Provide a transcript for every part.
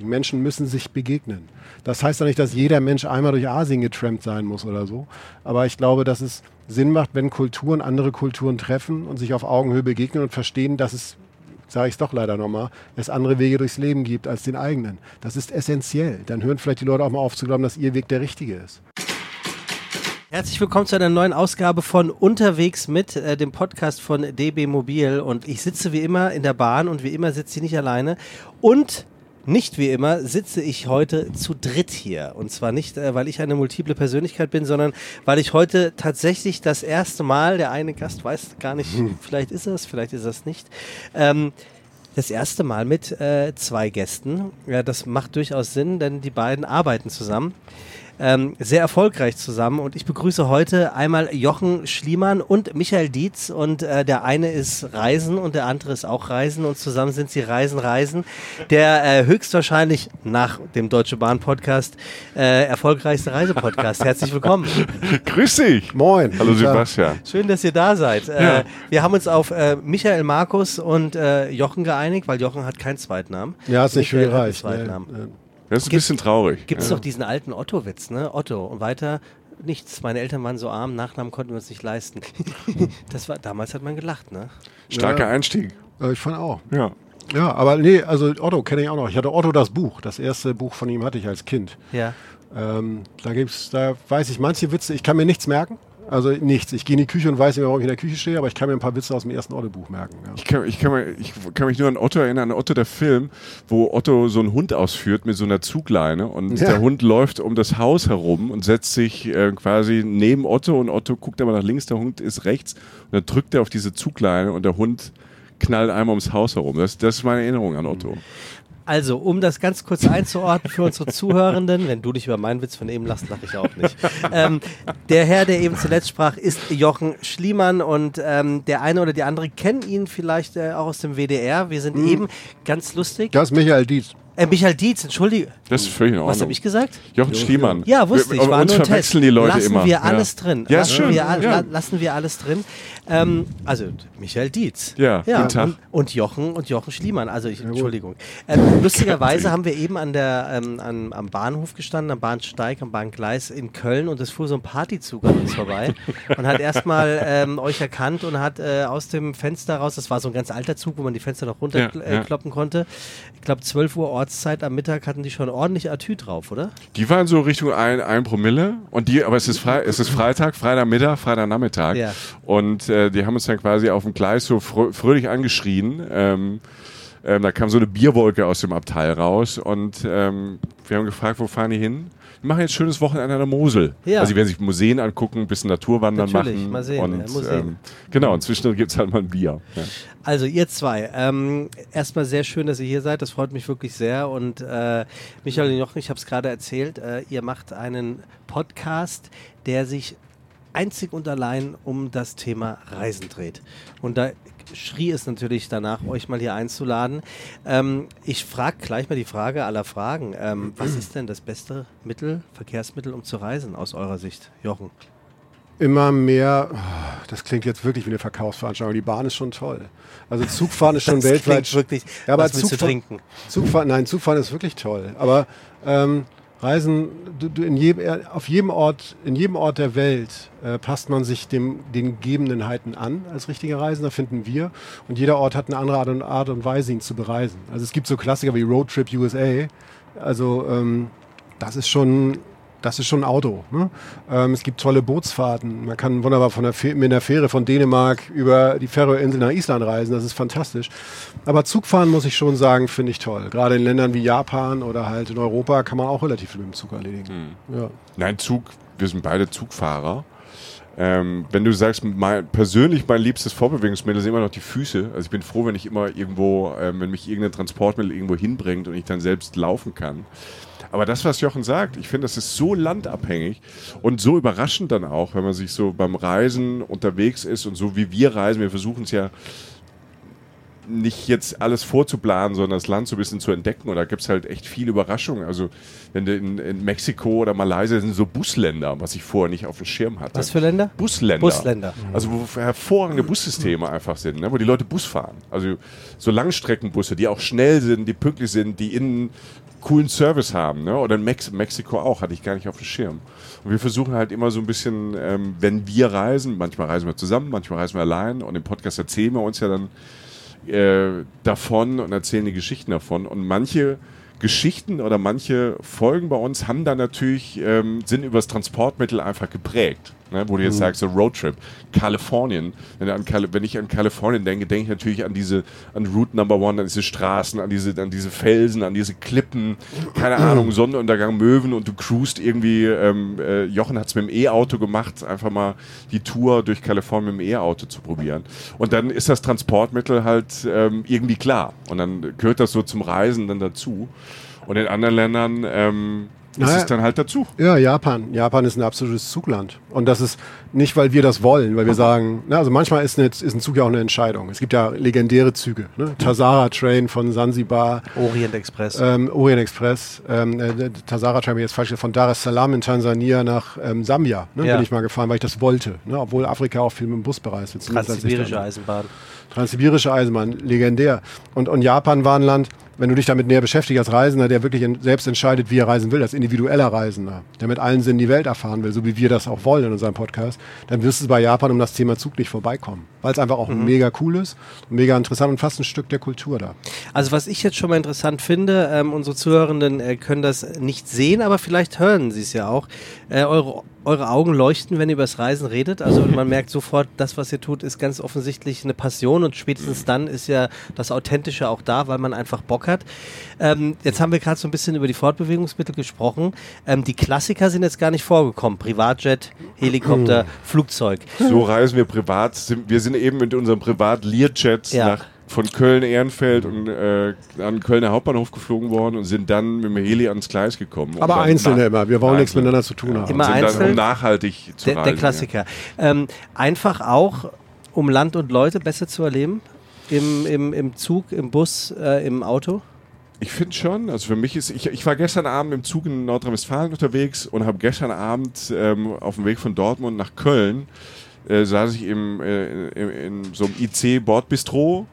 Die Menschen müssen sich begegnen. Das heißt ja nicht, dass jeder Mensch einmal durch Asien getrampt sein muss oder so. Aber ich glaube, dass es Sinn macht, wenn Kulturen andere Kulturen treffen und sich auf Augenhöhe begegnen und verstehen, dass es, sage ich es doch leider nochmal, es andere Wege durchs Leben gibt als den eigenen. Das ist essentiell. Dann hören vielleicht die Leute auch mal auf zu glauben, dass ihr Weg der richtige ist. Herzlich willkommen zu einer neuen Ausgabe von Unterwegs mit, äh, dem Podcast von DB Mobil. Und ich sitze wie immer in der Bahn und wie immer sitze ich nicht alleine. Und nicht wie immer sitze ich heute zu dritt hier. Und zwar nicht, äh, weil ich eine multiple Persönlichkeit bin, sondern weil ich heute tatsächlich das erste Mal, der eine Gast weiß gar nicht, hm. vielleicht ist es, vielleicht ist es nicht, ähm, das erste Mal mit äh, zwei Gästen. Ja, das macht durchaus Sinn, denn die beiden arbeiten zusammen ähm, sehr erfolgreich zusammen. Und ich begrüße heute einmal Jochen Schliemann und Michael Dietz. Und äh, der eine ist Reisen und der andere ist auch Reisen. Und zusammen sind sie Reisen, Reisen. Der äh, höchstwahrscheinlich nach dem Deutsche Bahn Podcast äh, erfolgreichste Reisepodcast. Herzlich willkommen. Grüß dich. Moin. Hallo Sebastian. Schön, dass ihr da seid. Äh, ja. wir haben uns auf äh, Michael Markus und äh, Jochen geeinigt, weil Jochen hat keinen Zweitnamen. Ja, ist nicht viel gereicht. Das ist ein bisschen traurig. Gibt es ja. doch diesen alten Otto-Witz, ne? Otto und weiter nichts. Meine Eltern waren so arm, Nachnamen konnten wir uns nicht leisten. das war, damals hat man gelacht, ne? Starker ja. Einstieg. Ich fand auch. Ja. Ja, aber nee, also Otto kenne ich auch noch. Ich hatte Otto das Buch. Das erste Buch von ihm hatte ich als Kind. Ja. Ähm, da gibt's, da weiß ich manche Witze, ich kann mir nichts merken. Also nichts. Ich gehe in die Küche und weiß nicht, warum ich in der Küche stehe, aber ich kann mir ein paar Witze aus dem ersten Otto-Buch merken. Ja. Ich, kann, ich, kann mir, ich, kann, mich nur an Otto erinnern, an Otto der Film, wo Otto so einen Hund ausführt mit so einer Zugleine und ja. der Hund läuft um das Haus herum und setzt sich äh, quasi neben Otto und Otto guckt aber nach links, der Hund ist rechts und dann drückt er auf diese Zugleine und der Hund knallt einmal ums Haus herum. Das, das ist meine Erinnerung an Otto. Also, um das ganz kurz einzuordnen für unsere Zuhörenden, wenn du dich über meinen Witz von eben lachst, lache ich auch nicht. Ähm, der Herr, der eben zuletzt sprach, ist Jochen Schliemann und ähm, der eine oder die andere kennen ihn vielleicht äh, auch aus dem WDR. Wir sind mhm. eben ganz lustig. Das ist Michael Dietz. Äh, Michael Dietz, entschuldige. Das ist völlig in Ordnung. Was habe ich gesagt? Jochen Schliemann. Ja, wusste ich. War uns nur verwechseln Test. die Leute lassen immer. Wir alles ja. drin. Ja, lassen, schön. Wir, ja. lassen wir alles drin. Ähm, also Michael Dietz. Ja, ja. Guten Tag. Und, und, Jochen und Jochen Schliemann. Also ich, Entschuldigung. Ähm, lustigerweise haben wir eben an der, ähm, an, am Bahnhof gestanden, am Bahnsteig, am Bahngleis in Köln und es fuhr so ein Partyzug an uns vorbei und hat erstmal ähm, euch erkannt und hat äh, aus dem Fenster raus, das war so ein ganz alter Zug, wo man die Fenster noch runterkloppen äh, konnte. Ich glaube 12 Uhr Ortszeit am Mittag hatten die schon ordentlich Atü drauf, oder? Die waren so Richtung ein, ein Promille und die, aber es ist, Fre es ist Freitag, Freitagmittag, Freitagnachmittag ja. und äh, die haben uns dann quasi auf dem Gleis so frö fröhlich angeschrien. Ähm, ähm, da kam so eine Bierwolke aus dem Abteil raus und ähm, wir haben gefragt, wo fahren die hin? Wir machen jetzt schönes Wochenende an der Mosel. Ja. Also sie werden sich Museen angucken, ein bisschen Naturwandern Natürlich, machen. Mal sehen, und, ja, ähm, genau, und zwischendurch gibt es halt mal ein Bier. Ja. Also ihr zwei, ähm, erstmal sehr schön, dass ihr hier seid. Das freut mich wirklich sehr. Und äh, Michael Jochen, ich habe es gerade erzählt, äh, ihr macht einen Podcast, der sich einzig und allein um das Thema Reisen dreht. Und da schrie es natürlich danach, euch mal hier einzuladen. Ähm, ich frage gleich mal die Frage aller Fragen. Ähm, was ist denn das beste Mittel, Verkehrsmittel, um zu reisen aus eurer Sicht, Jochen? Immer mehr, das klingt jetzt wirklich wie eine Verkaufsveranstaltung, die Bahn ist schon toll. Also Zugfahren ist schon weltweit. wirklich, ja, aber Zugfahren, zu trinken? Zugfahren, nein, Zugfahren ist wirklich toll. Aber ähm, Reisen, du, du in jedem, äh, auf jedem Ort, in jedem Ort der Welt äh, passt man sich dem, den Gegebenheiten an als richtiger Reisender, finden wir. Und jeder Ort hat eine andere Art und, Art und Weise, ihn zu bereisen. Also es gibt so Klassiker wie Road Trip USA. Also ähm, das ist schon das ist schon ein Auto. Ne? Ähm, es gibt tolle Bootsfahrten. Man kann wunderbar von der mit der Fähre von Dänemark über die Färöerinseln nach Island reisen. Das ist fantastisch. Aber Zugfahren, muss ich schon sagen, finde ich toll. Gerade in Ländern wie Japan oder halt in Europa kann man auch relativ viel mit dem Zug erledigen. Mhm. Ja. Nein, Zug, wir sind beide Zugfahrer. Ähm, wenn du sagst, mein, persönlich mein liebstes Vorbewegungsmittel sind immer noch die Füße. Also ich bin froh, wenn ich immer irgendwo, ähm, wenn mich irgendein Transportmittel irgendwo hinbringt und ich dann selbst laufen kann. Aber das, was Jochen sagt, ich finde, das ist so landabhängig und so überraschend dann auch, wenn man sich so beim Reisen unterwegs ist und so wie wir reisen. Wir versuchen es ja nicht jetzt alles vorzuplanen, sondern das Land so ein bisschen zu entdecken. Und da gibt es halt echt viele Überraschungen. Also, wenn du in, in, Mexiko oder Malaysia sind so Busländer, was ich vorher nicht auf dem Schirm hatte. Was für Länder? Busländer. Busländer. Also, wo hervorragende Bussysteme einfach sind, ne? wo die Leute Bus fahren. Also, so Langstreckenbusse, die auch schnell sind, die pünktlich sind, die innen coolen Service haben. Ne? Oder in Mex Mexiko auch, hatte ich gar nicht auf dem Schirm. Und wir versuchen halt immer so ein bisschen, ähm, wenn wir reisen, manchmal reisen wir zusammen, manchmal reisen wir allein und im Podcast erzählen wir uns ja dann äh, davon und erzählen die Geschichten davon. Und manche Geschichten oder manche Folgen bei uns haben da natürlich, ähm, sind über das Transportmittel einfach geprägt. Ne? Wo du jetzt mhm. sagst, so Roadtrip, Kalifornien. Wenn, an Kali wenn ich an Kalifornien denke, denke ich natürlich an diese, an Route Number One, an diese Straßen, an diese, an diese Felsen, an diese Klippen, keine Ahnung, Sonnenuntergang, Möwen und du cruist irgendwie, ähm, äh, Jochen hat es mit dem E-Auto gemacht, einfach mal die Tour durch Kalifornien mit dem E-Auto zu probieren. Und dann ist das Transportmittel halt ähm, irgendwie klar. Und dann gehört das so zum Reisen dann dazu. Und in anderen Ländern ähm, das naja, ist dann halt dazu. Ja, Japan. Japan ist ein absolutes Zugland. Und das ist nicht, weil wir das wollen, weil wir sagen, na, also manchmal ist, eine, ist ein Zug ja auch eine Entscheidung. Es gibt ja legendäre Züge. Ne? Tazara Train von Sansibar. Orient Express. Ähm, Orient Express. Ähm, äh, Tazara Train, jetzt falsch von Dar es Salaam in Tansania nach ähm, Sambia ne, ja. bin ich mal gefahren, weil ich das wollte. Ne? Obwohl Afrika auch viel mit dem Bus bereist wird. Transsibirische Eisenbahn. Transsibirische Eisenbahn, legendär. Und, und Japan war ein Land, wenn du dich damit näher beschäftigst als Reisender, der wirklich selbst entscheidet, wie er reisen will, als individueller Reisender, der mit allen Sinnen die Welt erfahren will, so wie wir das auch wollen in unserem Podcast, dann wirst du bei Japan um das Thema Zug nicht vorbeikommen. Weil es einfach auch mhm. mega cool ist, mega interessant und fast ein Stück der Kultur da. Also was ich jetzt schon mal interessant finde, ähm, unsere Zuhörenden äh, können das nicht sehen, aber vielleicht hören sie es ja auch. Äh, eure eure Augen leuchten, wenn ihr über das Reisen redet. Also man merkt sofort, das, was ihr tut, ist ganz offensichtlich eine Passion und spätestens dann ist ja das Authentische auch da, weil man einfach Bock hat. Ähm, jetzt haben wir gerade so ein bisschen über die Fortbewegungsmittel gesprochen. Ähm, die Klassiker sind jetzt gar nicht vorgekommen. Privatjet, Helikopter, hm. Flugzeug. So reisen wir privat. Wir sind eben mit unserem Privat-Learjet ja. nach von Köln-Ehrenfeld und äh, an Kölner Hauptbahnhof geflogen worden und sind dann mit dem Heli ans Gleis gekommen. Aber Einzelne immer, wir wollen nichts miteinander zu tun haben. Immer sind einzeln, dann, um nachhaltig zu der, reisen. Der Klassiker. Ja. Ähm, einfach auch, um Land und Leute besser zu erleben? Im, im, im Zug, im Bus, äh, im Auto? Ich finde schon. Also für mich ist, ich, ich war gestern Abend im Zug in Nordrhein-Westfalen unterwegs und habe gestern Abend ähm, auf dem Weg von Dortmund nach Köln äh, saß ich im, äh, in, in so einem IC-Bordbistro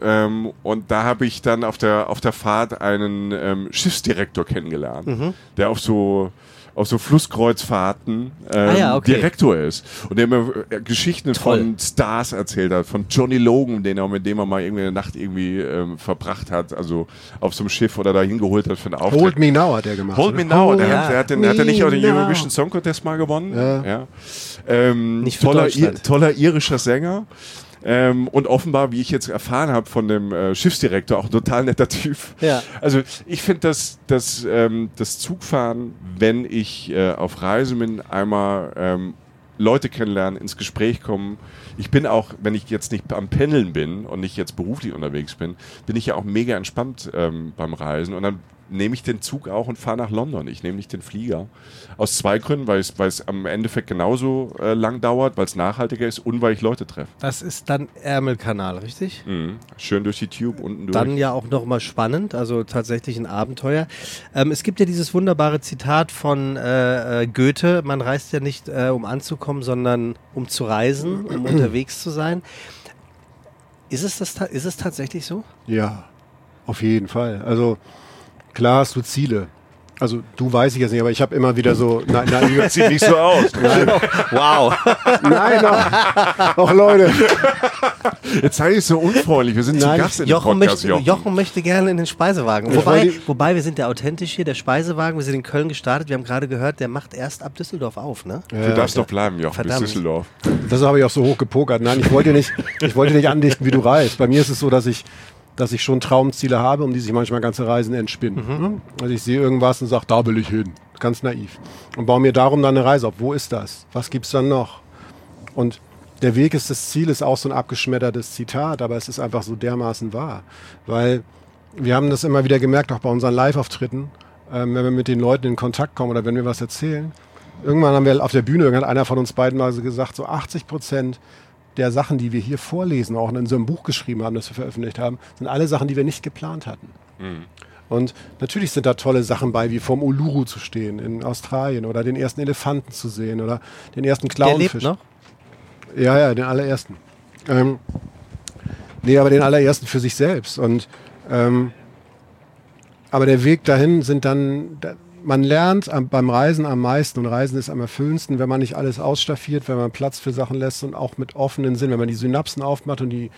ähm, und da habe ich dann auf der, auf der Fahrt einen ähm, Schiffsdirektor kennengelernt, mhm. der auf so auf so Flusskreuzfahrten ähm, ah ja, okay. Direktor ist und der mir äh, Geschichten Toll. von Stars erzählt hat, von Johnny Logan, den er mit dem er mal irgendwie eine Nacht irgendwie ähm, verbracht hat, also auf so einem Schiff oder dahin geholt hat für einen Auftritt. Hold Me Now hat er gemacht. Hold oder? Me Now, oh, der, ja. hat, der, hat den, der hat ja nicht auch den Eurovision Song Contest mal gewonnen. Ja. ja. Ähm, nicht für toller, toller irischer Sänger. Ähm, und offenbar, wie ich jetzt erfahren habe von dem äh, Schiffsdirektor, auch ein total netter Typ. Ja. Also ich finde das, das, ähm, das Zugfahren, wenn ich äh, auf Reise bin, einmal ähm, Leute kennenlernen, ins Gespräch kommen. Ich bin auch, wenn ich jetzt nicht am Pendeln bin und nicht jetzt beruflich unterwegs bin, bin ich ja auch mega entspannt ähm, beim Reisen. Und dann nehme ich den Zug auch und fahre nach London. Ich nehme nicht den Flieger. Aus zwei Gründen, weil es, weil es am Endeffekt genauso äh, lang dauert, weil es nachhaltiger ist und weil ich Leute treffe. Das ist dann Ärmelkanal, richtig? Mhm. Schön durch die Tube unten durch. Dann ja auch nochmal spannend, also tatsächlich ein Abenteuer. Ähm, es gibt ja dieses wunderbare Zitat von äh, äh Goethe, man reist ja nicht, äh, um anzukommen, sondern um zu reisen, um unterwegs zu sein. Ist es, das, ist es tatsächlich so? Ja, auf jeden Fall. Also Klar hast du Ziele. Also du weiß ich jetzt nicht, aber ich habe immer wieder so. Nein, nein, sieht nicht so aus. Nein. Wow. Nein, auch, auch Leute. Jetzt sei ich so unfreundlich. Wir sind nein. zu Gast in Jochen möchte, Jochen. Jochen. möchte gerne in den Speisewagen. Wobei, wobei wir sind ja authentisch hier. Der Speisewagen, wir sind in Köln gestartet. Wir haben gerade gehört, der macht erst ab Düsseldorf auf, ne? Ja, du darfst doch bleiben, Jochen, Verdammt. bis Düsseldorf. Das habe ich auch so hoch gepokert. Nein, ich wollte nicht, ich wollte nicht andichten, wie du reist. Bei mir ist es so, dass ich dass ich schon Traumziele habe, um die sich manchmal ganze Reisen entspinnen. Mhm. Also ich sehe irgendwas und sage, da will ich hin. Ganz naiv. Und baue mir darum dann eine Reise auf. Wo ist das? Was gibt es dann noch? Und der Weg ist das Ziel, ist auch so ein abgeschmettertes Zitat, aber es ist einfach so dermaßen wahr. Weil wir haben das immer wieder gemerkt, auch bei unseren Live-Auftritten, ähm, wenn wir mit den Leuten in Kontakt kommen oder wenn wir was erzählen. Irgendwann haben wir auf der Bühne, irgendwann hat einer von uns beiden mal so gesagt, so 80 Prozent der Sachen, die wir hier vorlesen, auch in so einem Buch geschrieben haben, das wir veröffentlicht haben, sind alle Sachen, die wir nicht geplant hatten. Mhm. Und natürlich sind da tolle Sachen bei, wie vorm Uluru zu stehen in Australien oder den ersten Elefanten zu sehen oder den ersten Clownfisch. Der lebt noch? Ja, ja, den allerersten. Ähm, nee, aber den allerersten für sich selbst. Und ähm, aber der Weg dahin sind dann, da, man lernt am, beim Reisen am meisten und Reisen ist am erfüllendsten, wenn man nicht alles ausstaffiert, wenn man Platz für Sachen lässt und auch mit offenen Sinn, wenn man die Synapsen aufmacht und die,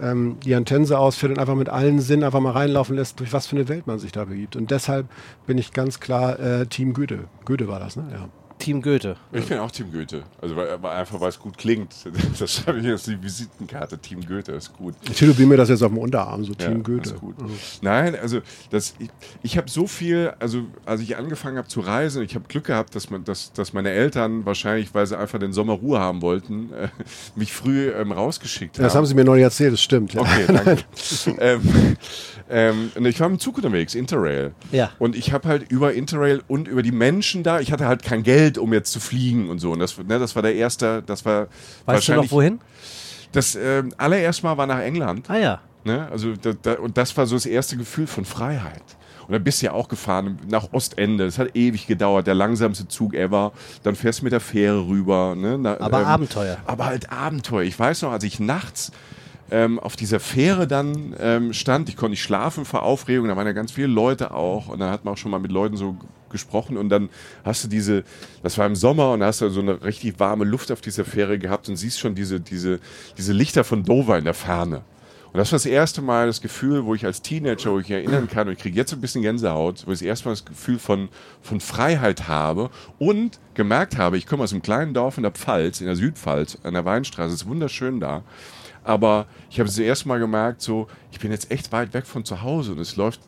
ähm, die Antense ausfährt und einfach mit allen Sinnen einfach mal reinlaufen lässt, durch was für eine Welt man sich da begibt. Und deshalb bin ich ganz klar äh, Team Goethe. Goethe war das, ne? Ja. Team Goethe. Ich bin auch Team Goethe. Also weil, einfach, weil es gut klingt. Das schreibe ich jetzt die Visitenkarte. Team Goethe ist gut. Ich tätowiere mir das jetzt auf dem Unterarm, so Team Ja, Goethe. ist gut. Nein, also das, ich, ich habe so viel, also als ich angefangen habe zu reisen, ich habe Glück gehabt, dass, man, dass, dass meine Eltern wahrscheinlich, weil sie einfach den Sommer Ruhe haben wollten, äh, mich früh ähm, rausgeschickt haben. Das haben Sie mir noch nicht erzählt, das stimmt. Ja. Okay, danke. ähm, ähm, und ich war im Zug unterwegs, Interrail. Ja. Und ich habe halt über Interrail und über die Menschen da, ich hatte halt kein Geld, um jetzt zu fliegen und so. Und das, ne, das war der erste, das war Weißt du noch wohin? Das ähm, allererste Mal war nach England. Ah ja. Ne? Also da, da, und das war so das erste Gefühl von Freiheit. Und dann bist du ja auch gefahren nach Ostende. Das hat ewig gedauert, der langsamste Zug ever. Dann fährst du mit der Fähre rüber. Ne? Na, Aber Abenteuer. Aber halt Abenteuer. Ich weiß noch, als ich nachts ähm, auf dieser Fähre dann ähm, stand, ich konnte nicht schlafen vor Aufregung, da waren ja ganz viele Leute auch und dann hat man auch schon mal mit Leuten so gesprochen und dann hast du diese, das war im Sommer und hast du so eine richtig warme Luft auf dieser Fähre gehabt und siehst schon diese, diese, diese Lichter von Dover in der Ferne. Und das war das erste Mal das Gefühl, wo ich als Teenager, wo ich erinnern kann, und ich kriege jetzt ein bisschen Gänsehaut, wo ich das erste Mal das Gefühl von, von Freiheit habe und gemerkt habe, ich komme aus einem kleinen Dorf in der Pfalz, in der Südpfalz, an der Weinstraße, es ist wunderschön da. Aber ich habe das erste Mal gemerkt, so, ich bin jetzt echt weit weg von zu Hause und es läuft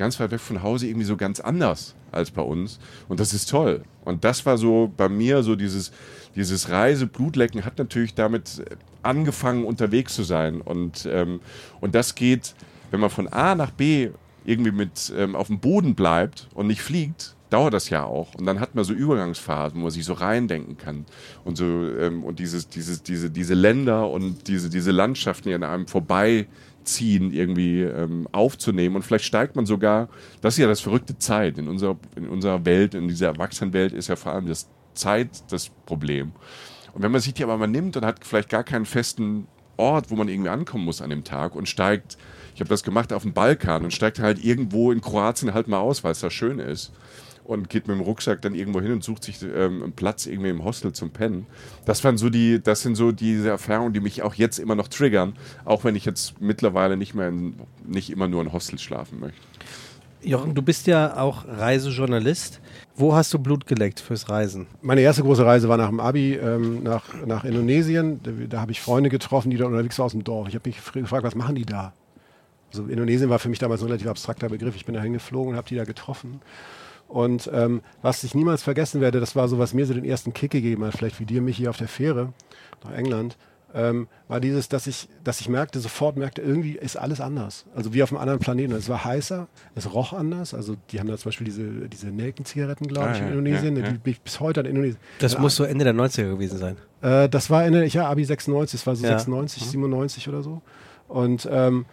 ganz weit weg von Hause irgendwie so ganz anders als bei uns. Und das ist toll. Und das war so bei mir so dieses, dieses Reise, Blutlecken hat natürlich damit angefangen, unterwegs zu sein. Und, ähm, und das geht, wenn man von A nach B irgendwie mit ähm, auf dem Boden bleibt und nicht fliegt, dauert das ja auch. Und dann hat man so Übergangsphasen, wo man sich so reindenken kann. Und so, ähm, und dieses, dieses, diese, diese Länder und diese, diese Landschaften, die an einem vorbeiziehen, irgendwie ähm, aufzunehmen. Und vielleicht steigt man sogar, das ist ja das verrückte Zeit. In unserer, in unserer Welt, in dieser Erwachsenenwelt ist ja vor allem das Zeit das Problem. Und wenn man sich die aber mal nimmt und hat vielleicht gar keinen festen Ort, wo man irgendwie ankommen muss an dem Tag und steigt, ich habe das gemacht auf dem Balkan und steigt halt irgendwo in Kroatien halt mal aus, weil es da schön ist und geht mit dem Rucksack dann irgendwo hin und sucht sich ähm, einen Platz irgendwie im Hostel zum Pennen. Das waren so die, das sind so diese Erfahrungen, die mich auch jetzt immer noch triggern, auch wenn ich jetzt mittlerweile nicht mehr in, nicht immer nur in Hostels schlafen möchte. Jochen, du bist ja auch Reisejournalist. Wo hast du Blut geleckt fürs Reisen? Meine erste große Reise war nach dem Abi ähm, nach, nach Indonesien. Da, da habe ich Freunde getroffen, die da unterwegs waren aus dem Dorf. Ich habe mich gefr- gefragt, was machen die da? Also Indonesien war für mich damals ein relativ abstrakter Begriff. Ich bin da hingeflogen und habe die da getroffen. Und ähm, was ich niemals vergessen werde, das war so, was mir so den ersten Kick gegeben hat, vielleicht wie dir mich hier auf der Fähre nach England, ähm, war dieses, dass ich, dass ich merkte, sofort merkte, irgendwie ist alles anders. Also wie auf einem anderen Planeten. Es war heißer, es roch anders. Also die haben da zum Beispiel diese, diese Nelkenzigaretten, glaube Ah, ich, in ja, Indonesien, ja, ja. die bin ich bis heute an Indonesien. Das Ja, muss so Ende der 90er gewesen sein. äh, das war Ende, ja, Abi 96, das war so Ja. 96, 97 oder so. Und, ähm,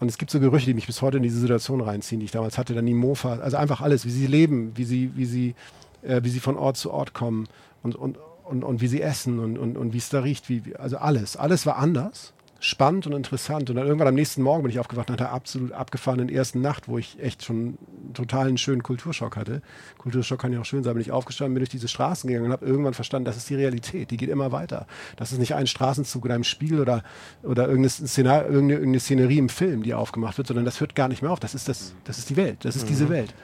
und es gibt so Gerüche, die mich bis heute in diese Situation reinziehen, die ich damals hatte. Dann die Mofa, also einfach alles, wie sie leben, wie sie, wie sie, äh, wie sie von Ort zu Ort kommen und, und, und, und wie sie essen und, und, und wie es da riecht. Wie, also alles. Alles war anders, spannend und interessant. Und dann irgendwann am nächsten Morgen bin ich aufgewacht nach der absolut abgefahrenen ersten Nacht, wo ich echt schon einen totalen schönen Kulturschock hatte. Kulturschock kann ja auch schön sein. Bin ich aufgestanden, bin durch diese Straßen gegangen und habe irgendwann verstanden, das ist die Realität. Die geht immer weiter. Das ist nicht ein Straßenzug oder ein Spiel oder, oder irgendeine, Szenar irgendeine, irgendeine Szenerie im Film, die aufgemacht wird, sondern das hört gar nicht mehr auf. Das ist, das, das ist die Welt. Das ist diese Welt.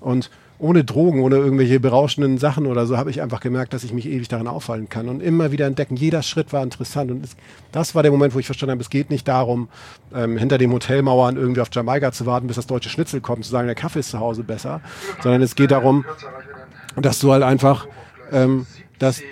Und ohne Drogen, ohne irgendwelche berauschenden Sachen oder so, habe ich einfach gemerkt, dass ich mich ewig daran aufhalten kann und immer wieder entdecken. Jeder Schritt war interessant und es, das war der Moment, wo ich verstanden habe, es geht nicht darum, ähm, hinter dem Hotelmauern irgendwie auf Jamaika zu warten, bis das deutsche Schnitzel kommt, zu sagen, der Kaffee ist zu Hause besser, sondern es geht darum, dass du halt einfach, ähm, dass,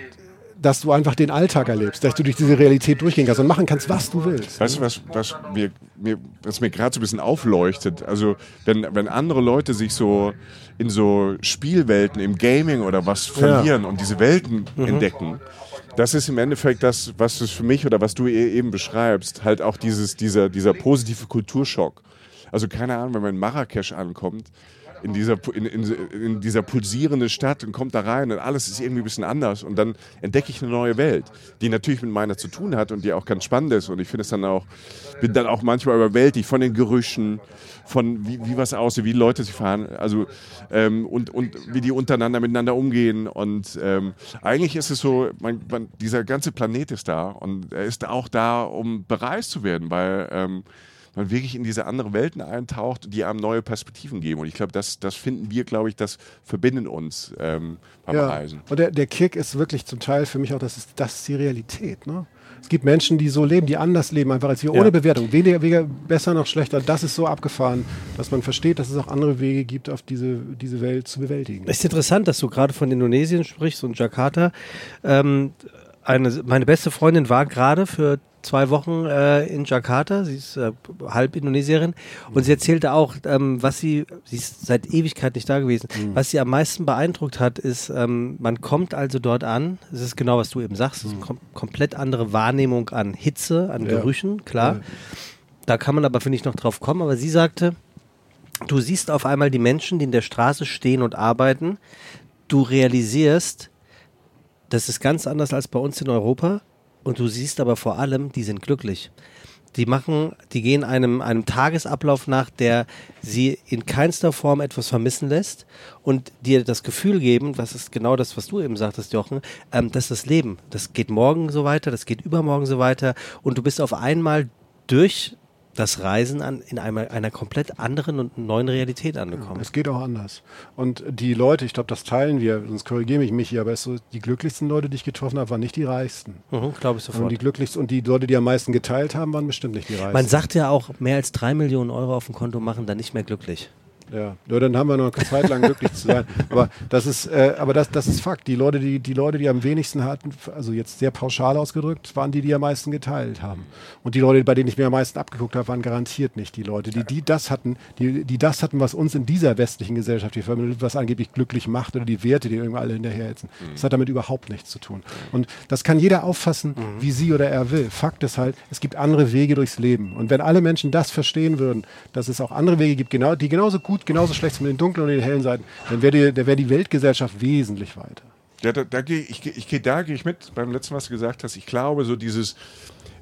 dass du einfach den Alltag erlebst, dass du durch diese Realität durchgehen kannst und machen kannst, was du willst. Weißt du, was, was mir, mir, was mir gerade so ein bisschen aufleuchtet? Also, wenn, wenn andere Leute sich so in so Spielwelten, im Gaming oder was verlieren und diese Welten entdecken, das ist im Endeffekt das, was es für mich oder was du e- eben beschreibst, halt auch dieses, dieser, dieser positive Kulturschock. Also keine Ahnung, wenn man in Marrakesch ankommt, in dieser, in, in, in dieser pulsierenden Stadt und kommt da rein und alles ist irgendwie ein bisschen anders und dann entdecke ich eine neue Welt, die natürlich mit meiner zu tun hat und die auch ganz spannend ist und ich finde es dann auch, bin dann auch manchmal überwältigt von den Gerüchen, von wie, wie was aussieht, wie Leute sich fahren, also ähm, und, und wie die untereinander miteinander umgehen und ähm, eigentlich ist es so, man, man, dieser ganze Planet ist da und er ist auch da, um bereist zu werden, weil ähm, man wirklich in diese anderen Welten eintaucht, die einem neue Perspektiven geben. Und ich glaube, das, das finden wir, glaube ich, das verbindet uns ähm, beim Ja. Reisen. Und der, der Kick ist wirklich zum Teil für mich auch, das ist, das ist die Realität. Ne? Es gibt Menschen, die so leben, die anders leben, einfach als wir, Ja. ohne Bewertung. Weniger, weniger besser noch schlechter. Das ist so abgefahren, dass man versteht, dass es auch andere Wege gibt, auf diese, diese Welt zu bewältigen. Es ist interessant, dass du gerade von Indonesien sprichst und Jakarta. Ähm, eine, meine beste Freundin war gerade für zwei Wochen äh, in Jakarta. Sie ist äh, halb Indonesierin und sie erzählte auch, ähm, was sie, sie ist seit Ewigkeit nicht da gewesen, was sie am meisten beeindruckt hat, ist, ähm, man kommt also dort an, es ist genau, was du eben sagst, es ist eine kom komplett andere Wahrnehmung an Hitze, an Ja. Gerüchen, klar. Ja. Da kann man aber, finde ich, noch drauf kommen. Aber sie sagte, du siehst auf einmal die Menschen, die in der Straße stehen und arbeiten. Du realisierst, das ist ganz anders als bei uns in Europa. Und du siehst aber vor allem, die sind glücklich. Die machen, die gehen einem, einem Tagesablauf nach, der sie in keinster Form etwas vermissen lässt und dir das Gefühl geben, das ist genau das, was du eben sagtest, Jochen, ähm, das das Leben. Das geht morgen so weiter, das geht übermorgen so weiter und du bist auf einmal durch das Reisen an, in einer, einer komplett anderen und neuen Realität angekommen. Es geht auch anders. Und die Leute, ich glaube, das teilen wir, sonst korrigiere mich mich hier, aber so, die glücklichsten Leute, die ich getroffen habe, waren nicht die reichsten. Mhm, Glaube ich Und sofort. die glücklichsten und die Leute, die am meisten geteilt haben, waren bestimmt nicht die reichsten. Man sagt ja auch, mehr als drei Millionen Euro auf dem Konto machen dann nicht mehr glücklich. Ja, nur dann haben wir noch eine Zeit lang glücklich zu sein. Aber das ist, äh, aber das, das ist Fakt. Die Leute, die, die Leute, die am wenigsten hatten, also jetzt sehr pauschal ausgedrückt, waren die, die am meisten geteilt haben. Und die Leute, bei denen ich mir am meisten abgeguckt habe, waren garantiert nicht die Leute, die, die das hatten, die, die das hatten, was uns in dieser westlichen Gesellschaft hier vermittelt, was angeblich glücklich macht oder die Werte, die irgendwie alle hinterherhetzen. Das hat damit überhaupt nichts zu tun. Und das kann jeder auffassen, wie sie oder er will. Fakt ist halt, es gibt andere Wege durchs Leben. Und wenn alle Menschen das verstehen würden, dass es auch andere Wege gibt, genau, die genauso gut, genauso schlecht sind mit den dunklen und den hellen Seiten, dann wäre die, dann wäre die Weltgesellschaft wesentlich weiter. Ja, da, da gehe ich, ich geh, da gehe ich mit beim letzten, was du gesagt hast. Ich glaube, so dieses,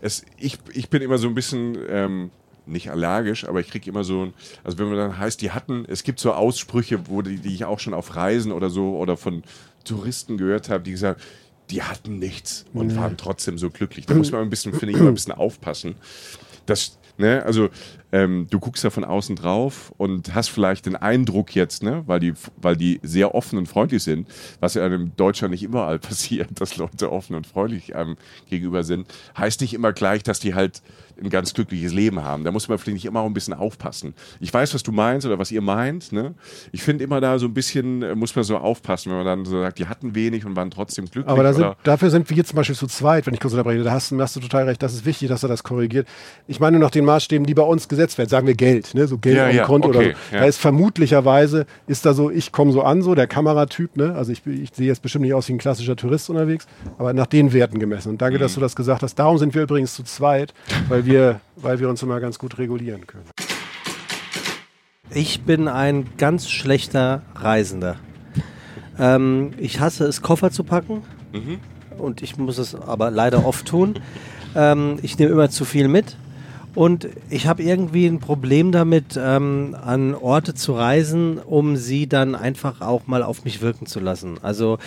es, ich, ich bin immer so ein bisschen ähm, nicht allergisch, aber ich kriege immer so, ein- also wenn man dann heißt, die hatten, es gibt so Aussprüche, wo die, die ich auch schon auf Reisen oder so oder von Touristen gehört habe, die gesagt, die hatten nichts und waren trotzdem so glücklich. Da muss man ein bisschen, finde ich, immer ein bisschen aufpassen. Das, ne, also ähm, du guckst da von außen drauf und hast vielleicht den Eindruck jetzt, ne, weil die, weil die sehr offen und freundlich sind, was ja in Deutschland nicht überall passiert, dass Leute offen und freundlich einem gegenüber sind, heißt nicht immer gleich, dass die halt ein ganz glückliches Leben haben. Da muss man vielleicht nicht immer auch ein bisschen aufpassen. Ich weiß, was du meinst oder was ihr meint. Ne? Ich finde immer da so ein bisschen, äh, muss man so aufpassen, wenn man dann so sagt, die hatten wenig und waren trotzdem glücklich. Aber sind, dafür sind wir zum Beispiel zu zweit, wenn ich kurz unterbreche. Da hast, du- hast du total recht. Das ist wichtig, dass er das korrigiert. Ich meine nur nach den Maßstäben, die bei uns gesetzt werden. Sagen wir Geld, ne? so Geld Ja, dem ja, Konto oder so. okay, ja. Da ist vermutlicherweise, ist da so, ich komme so an, so der Kameratyp. Ne? Also ich, ich sehe jetzt bestimmt nicht aus wie ein klassischer Tourist unterwegs, aber nach den Werten gemessen. Und danke, dass Mhm. du das gesagt hast. Darum sind wir übrigens zu zweit, weil wir, weil wir uns immer ganz gut regulieren können. Ich bin ein ganz schlechter Reisender. Ähm, ich hasse es, Koffer zu packen. Und ich muss es aber leider oft tun. Ähm, ich nehme immer zu viel mit. Und ich habe irgendwie ein Problem damit, ähm, an Orte zu reisen, um sie dann einfach auch mal auf mich wirken zu lassen. Also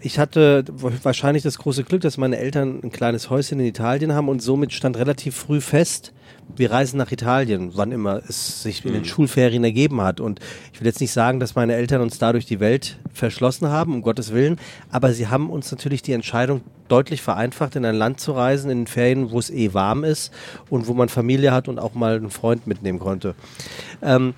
ich hatte wahrscheinlich das große Glück, dass meine Eltern ein kleines Häuschen in Italien haben und somit stand relativ früh fest, wir reisen nach Italien, wann immer es sich in den Schulferien ergeben hat. Und ich will jetzt nicht sagen, dass meine Eltern uns dadurch die Welt verschlossen haben, um Gottes Willen, aber sie haben uns natürlich die Entscheidung deutlich vereinfacht, in ein Land zu reisen, in den Ferien, wo es eh warm ist und wo man Familie hat und auch mal einen Freund mitnehmen konnte. Ähm,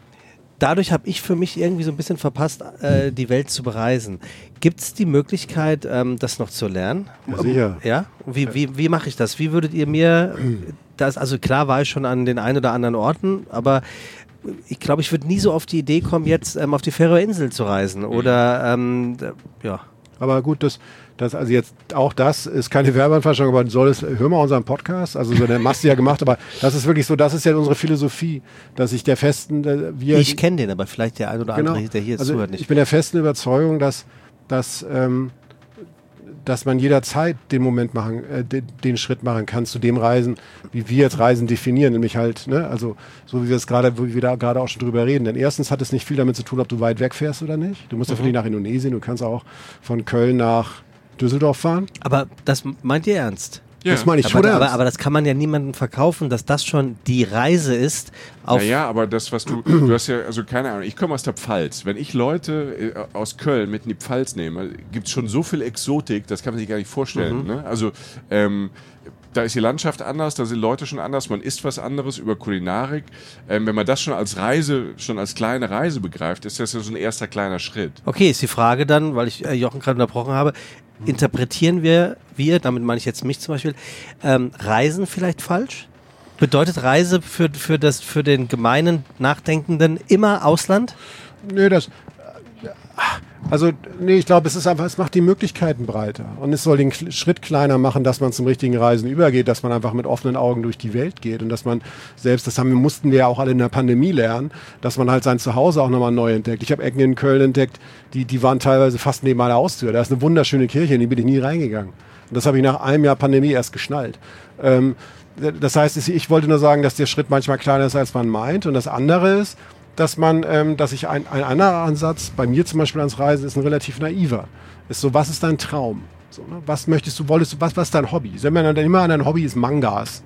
dadurch habe ich für mich irgendwie so ein bisschen verpasst, äh, die Welt zu bereisen. Gibt es die Möglichkeit, ähm, das noch zu lernen? Ja, sicher. Ja? Wie, wie, wie mache ich das? Wie würdet ihr mir das, also klar war ich schon an den ein oder anderen Orten, aber ich glaube, ich würde nie so auf die Idee kommen, jetzt ähm, auf die Färöerinseln zu reisen oder ähm, d- ja. Aber gut, das, das, also jetzt auch das ist keine Werbeanfragung, aber soll es, hör mal unseren Podcast, also so der machst du ja gemacht, aber das ist wirklich so, das ist ja unsere Philosophie, dass ich der festen, äh, wir. Ich kenne den, aber vielleicht der ein oder genau, andere, der hier also zuhört, nicht. Ich bin der festen Überzeugung, dass, dass, ähm, dass man jederzeit den Moment machen, äh, den, den Schritt machen kann zu dem Reisen, wie wir jetzt Reisen definieren, nämlich halt, ne, also so wie wir es gerade, wie wir da gerade auch schon drüber reden. Denn erstens hat es nicht viel damit zu tun, ob du weit weg fährst oder nicht. Du musst ja Mhm. vielleicht nach Indonesien, du kannst auch von Köln nach Düsseldorf fahren. aber das meint ihr ernst? Ja. Das meine ich aber, schon aber, ernst. aber das kann man ja niemandem verkaufen, dass das schon die Reise ist. Auf Naja, aber das, was du, du hast ja, also keine Ahnung, ich komme aus der Pfalz. Wenn ich Leute äh, aus Köln mit in die Pfalz nehme, gibt es schon so viel Exotik, das kann man sich gar nicht vorstellen. Mhm. Ne? Also, ähm, da ist die Landschaft anders, da sind Leute schon anders, man isst was anderes über Kulinarik. Ähm, wenn man das schon als Reise, schon als kleine Reise begreift, ist das ja so ein erster kleiner Schritt. Okay, ist die Frage dann, weil ich äh, Jochen gerade unterbrochen habe, interpretieren wir, wir, damit meine ich jetzt mich zum Beispiel, ähm, Reisen vielleicht falsch? Bedeutet Reise für, für, das, für den gemeinen Nachdenkenden immer Ausland? Nö, das. Also, nee, ich glaube, es ist einfach, es macht die Möglichkeiten breiter. Und es soll den Schritt kleiner machen, dass man zum richtigen Reisen übergeht, dass man einfach mit offenen Augen durch die Welt geht und dass man selbst, das haben wir, mussten wir ja auch alle in der Pandemie lernen, dass man halt sein Zuhause auch nochmal neu entdeckt. Ich habe Ecken in Köln entdeckt, die, die waren teilweise fast neben meiner Haustür. Da ist eine wunderschöne Kirche, in die bin ich nie reingegangen. Und das habe ich nach einem Jahr Pandemie erst geschnallt. Ähm, das heißt, ich wollte nur sagen, dass der Schritt manchmal kleiner ist, als man meint. Und das andere ist, dass man, ähm, dass ich ein, ein anderer Ansatz, bei mir zum Beispiel ans Reisen, ist ein relativ naiver. Ist so, was ist dein Traum? So, ne? Was möchtest du, wolltest du, was, was ist dein Hobby? Wenn man dann immer an dein Hobby ist Mangas,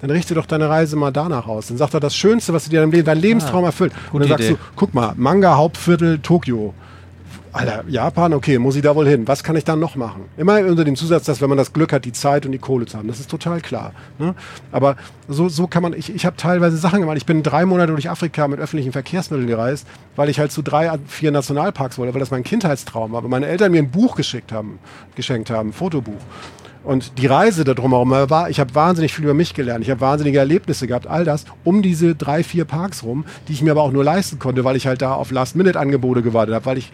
dann richte doch deine Reise mal danach aus. Dann sag doch das Schönste, was du dir in deinem Leben, dein Lebenstraum erfüllt. Und dann sagst Idee. du, guck mal, Manga, Hauptviertel, Tokio. Alter, Japan, okay, muss ich da wohl hin? Was kann ich dann noch machen? Immer unter dem Zusatz, dass wenn man das Glück hat, die Zeit und die Kohle zu haben. Das ist total klar. Ne? Aber so, so kann man, ich, ich habe teilweise Sachen gemacht. Ich bin drei Monate durch Afrika mit öffentlichen Verkehrsmitteln gereist, weil ich halt zu drei, vier Nationalparks wollte, weil das mein Kindheitstraum war. Weil meine Eltern mir ein Buch geschickt haben, geschenkt haben, ein Fotobuch. Und die Reise da drumherum war, ich habe wahnsinnig viel über mich gelernt. Ich habe wahnsinnige Erlebnisse gehabt, all das um diese drei, vier Parks rum, die ich mir aber auch nur leisten konnte, weil ich halt da auf Last-Minute-Angebote gewartet habe, weil ich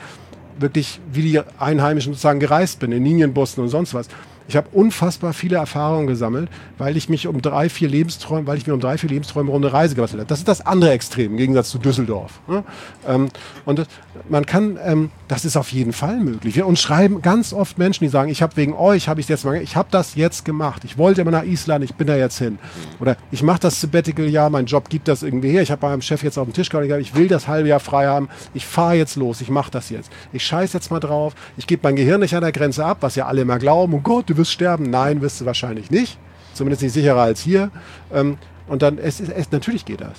wirklich wie die Einheimischen sozusagen gereist bin, in Linienbussen und sonst was. Ich habe unfassbar viele Erfahrungen gesammelt, weil ich mich um drei, vier Lebensträume, weil ich mir um drei, vier Lebensträume rum eine Reise gebastelt habe. Das ist das andere Extrem im Gegensatz zu Düsseldorf. Ne? Ähm, und man kann, ähm, das ist auf jeden Fall möglich. Uns schreiben ganz oft Menschen, die sagen, ich habe wegen euch, habe ich jetzt mal, ich habe das jetzt gemacht. Ich wollte immer nach Island, ich bin da jetzt hin. Oder ich mache das Sabbatical-Jahr, mein Job gibt das irgendwie her. Ich habe meinem Chef jetzt auf den Tisch hab, ich will das halbe Jahr frei haben. Ich fahre jetzt los, ich mache das jetzt. Ich scheiß jetzt mal drauf. Ich gebe mein Gehirn nicht an der Grenze ab, was ja alle immer glauben. Oh Gott, du wirst sterben. Nein, wirst du wahrscheinlich nicht. Zumindest nicht sicherer als hier. Ähm, und dann, es, es, natürlich geht das.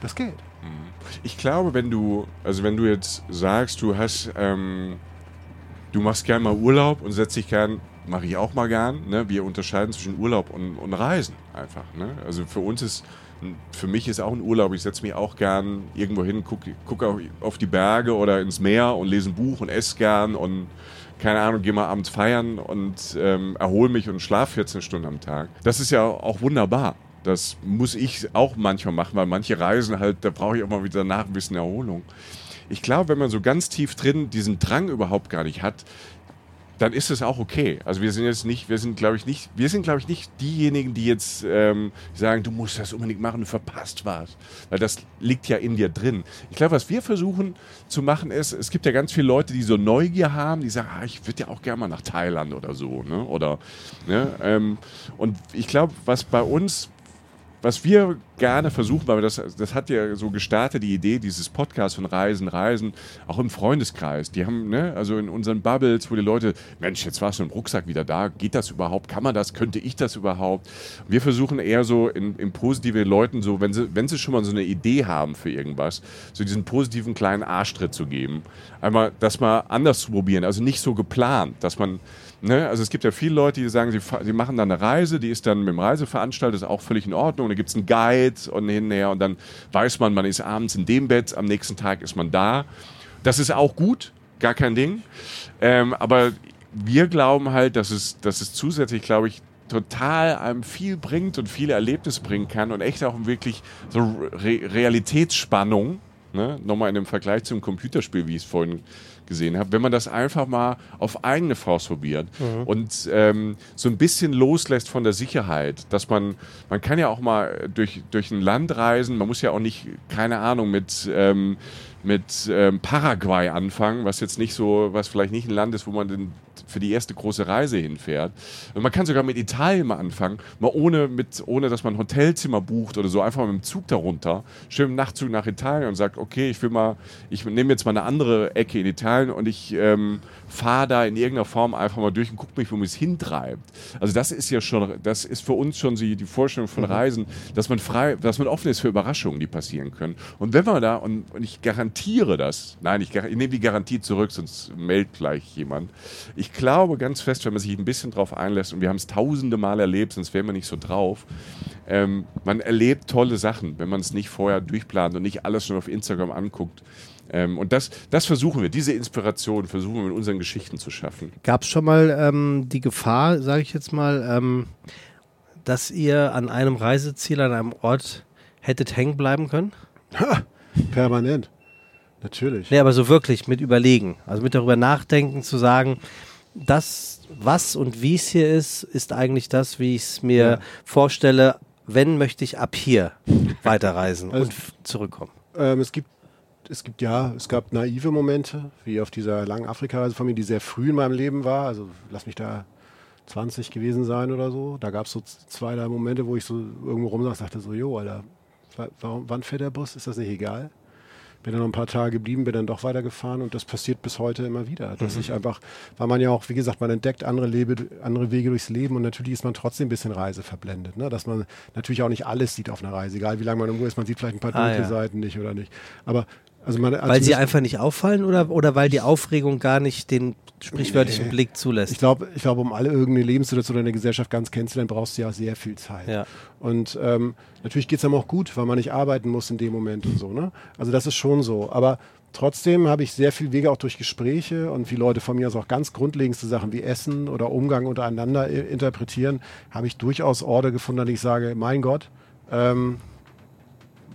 Das geht. Ich glaube, wenn du, also wenn du jetzt sagst, du hast, ähm, du machst gern mal Urlaub und setzt dich gern, mache ich auch mal gern. Ne? Wir unterscheiden zwischen Urlaub und, und Reisen einfach. Ne? Also für uns ist, für mich ist auch ein Urlaub. Ich setze mich auch gern irgendwo hin, gucke guck auf, auf die Berge oder ins Meer und lese ein Buch und esse gern und keine Ahnung, gehe mal abends feiern und ähm, erhole mich und schlafe 14 Stunden am Tag. Das ist ja auch wunderbar. Das muss ich auch manchmal machen, weil manche Reisen halt, da brauche ich auch mal wieder nach ein bisschen Erholung. Ich glaube, wenn man so ganz tief drin diesen Drang überhaupt gar nicht hat, dann ist es auch okay. Also wir sind jetzt nicht, wir sind glaube ich nicht, wir sind glaube ich nicht diejenigen, die jetzt ähm, sagen, du musst das unbedingt machen, du verpasst was. Weil das liegt ja in dir drin. Ich glaube, was wir versuchen zu machen ist, es gibt ja ganz viele Leute, die so Neugier haben, die sagen, ah, ich würde ja auch gerne mal nach Thailand oder so, ne? Oder, ne? Ähm, und ich glaube, was bei uns was wir gerne versuchen, weil das, das hat ja so gestartet, die Idee dieses Podcasts von Reisen, Reisen, auch im Freundeskreis. Die haben, ne, also in unseren Bubbles, wo die Leute, Mensch, jetzt warst du im Rucksack wieder da, geht das überhaupt? Kann man das? Könnte ich das überhaupt? Wir versuchen eher so in, in positive Leuten, so, wenn sie, wenn sie schon mal so eine Idee haben für irgendwas, so diesen positiven kleinen Arschtritt zu geben. Einmal das mal anders zu probieren, also nicht so geplant, dass man, Ne? Also es gibt ja viele Leute, die sagen, sie, sie, machen dann eine Reise, die ist dann mit dem Reiseveranstalter, ist auch völlig in Ordnung. Da gibt es einen Guide und hinterher und dann weiß man, man ist abends in dem Bett, am nächsten Tag ist man da. Das ist auch gut, gar kein Ding. Ähm, aber wir glauben halt, dass es, dass es zusätzlich, glaube ich, total einem viel bringt und viele Erlebnisse bringen kann und echt auch wirklich so Re Realitätsspannung ne? nochmal in dem Vergleich zum Computerspiel, wie ich es vorhin gesehen habe, wenn man das einfach mal auf eigene Faust probiert mhm. und ähm, so ein bisschen loslässt von der Sicherheit, dass man, man kann ja auch mal durch, durch ein Land reisen, man muss ja auch nicht, keine Ahnung, mit, ähm, mit ähm, Paraguay anfangen, was jetzt nicht so, was vielleicht nicht ein Land ist, wo man den für die erste große Reise hinfährt. Und man kann sogar mit Italien mal anfangen, mal ohne, mit, ohne dass man ein Hotelzimmer bucht oder so, einfach mit dem Zug darunter, schön im Nachtzug nach Italien und sagt, okay, ich will mal, ich nehme jetzt mal eine andere Ecke in Italien und ich ähm, fahre da in irgendeiner Form einfach mal durch und gucke mich, wo mich es hintreibt. Also das ist ja schon, das ist für uns schon die, die Vorstellung von mhm. Reisen, dass man frei, dass man offen ist für Überraschungen, die passieren können. Und wenn man da, und, und ich garantiere das, nein, ich, ich nehme die Garantie zurück, sonst meldet gleich jemand. Ich glaube ganz fest, wenn man sich ein bisschen drauf einlässt, und wir haben es tausende Mal erlebt, sonst wären wir nicht so drauf, ähm, man erlebt tolle Sachen, wenn man es nicht vorher durchplant und nicht alles schon auf Instagram anguckt. Ähm, und das, das versuchen wir, diese Inspiration versuchen wir mit unseren Geschichten zu schaffen. Gab es schon mal ähm, die Gefahr, sage ich jetzt mal, ähm, dass ihr an einem Reiseziel, an einem Ort hättet hängen bleiben können? Ha, permanent. Natürlich. Nee, aber so wirklich mit überlegen. Also mit darüber nachdenken, zu sagen, das, was und wie es hier ist, ist eigentlich das, wie ich es mir ja. vorstelle. Wenn möchte ich ab hier weiterreisen also, und zurückkommen. Ähm, es gibt es gibt ja, es gab naive Momente, wie auf dieser langen Afrika-Reise von mir, die sehr früh in meinem Leben war. Also lass mich da 20 gewesen sein oder so. Da gab es so zwei, drei Momente, wo ich so irgendwo rumsaß und dachte so, jo, Alter, warum, wann fährt der Bus? Ist das nicht egal? Bin dann noch ein paar Tage geblieben, bin dann doch weitergefahren und das passiert bis heute immer wieder. Dass mhm. ich einfach, weil man ja auch, wie gesagt, man entdeckt andere, Lebe, andere Wege durchs Leben und natürlich ist man trotzdem ein bisschen reiseverblendet. Ne? Dass man natürlich auch nicht alles sieht auf einer Reise, egal wie lange man irgendwo ist, man sieht vielleicht ein paar dunkle ah, ja. Seiten nicht oder nicht. Aber also man, weil sie einfach nicht auffallen oder, oder weil die Aufregung gar nicht den sprichwörtlichen nee. Blick zulässt? Ich glaube, ich glaub, um alle irgendeine Lebenssituation in der Gesellschaft ganz kennenzulernen, brauchst du ja sehr viel Zeit. Ja. Und ähm, natürlich geht es einem auch gut, weil man nicht arbeiten muss in dem Moment und so. Ne? Also das ist schon so. Aber trotzdem habe ich sehr viel Wege auch durch Gespräche und wie Leute von mir aus auch ganz grundlegendste Sachen wie Essen oder Umgang untereinander interpretieren, habe ich durchaus Orte gefunden, denen ich sage, mein Gott, ähm,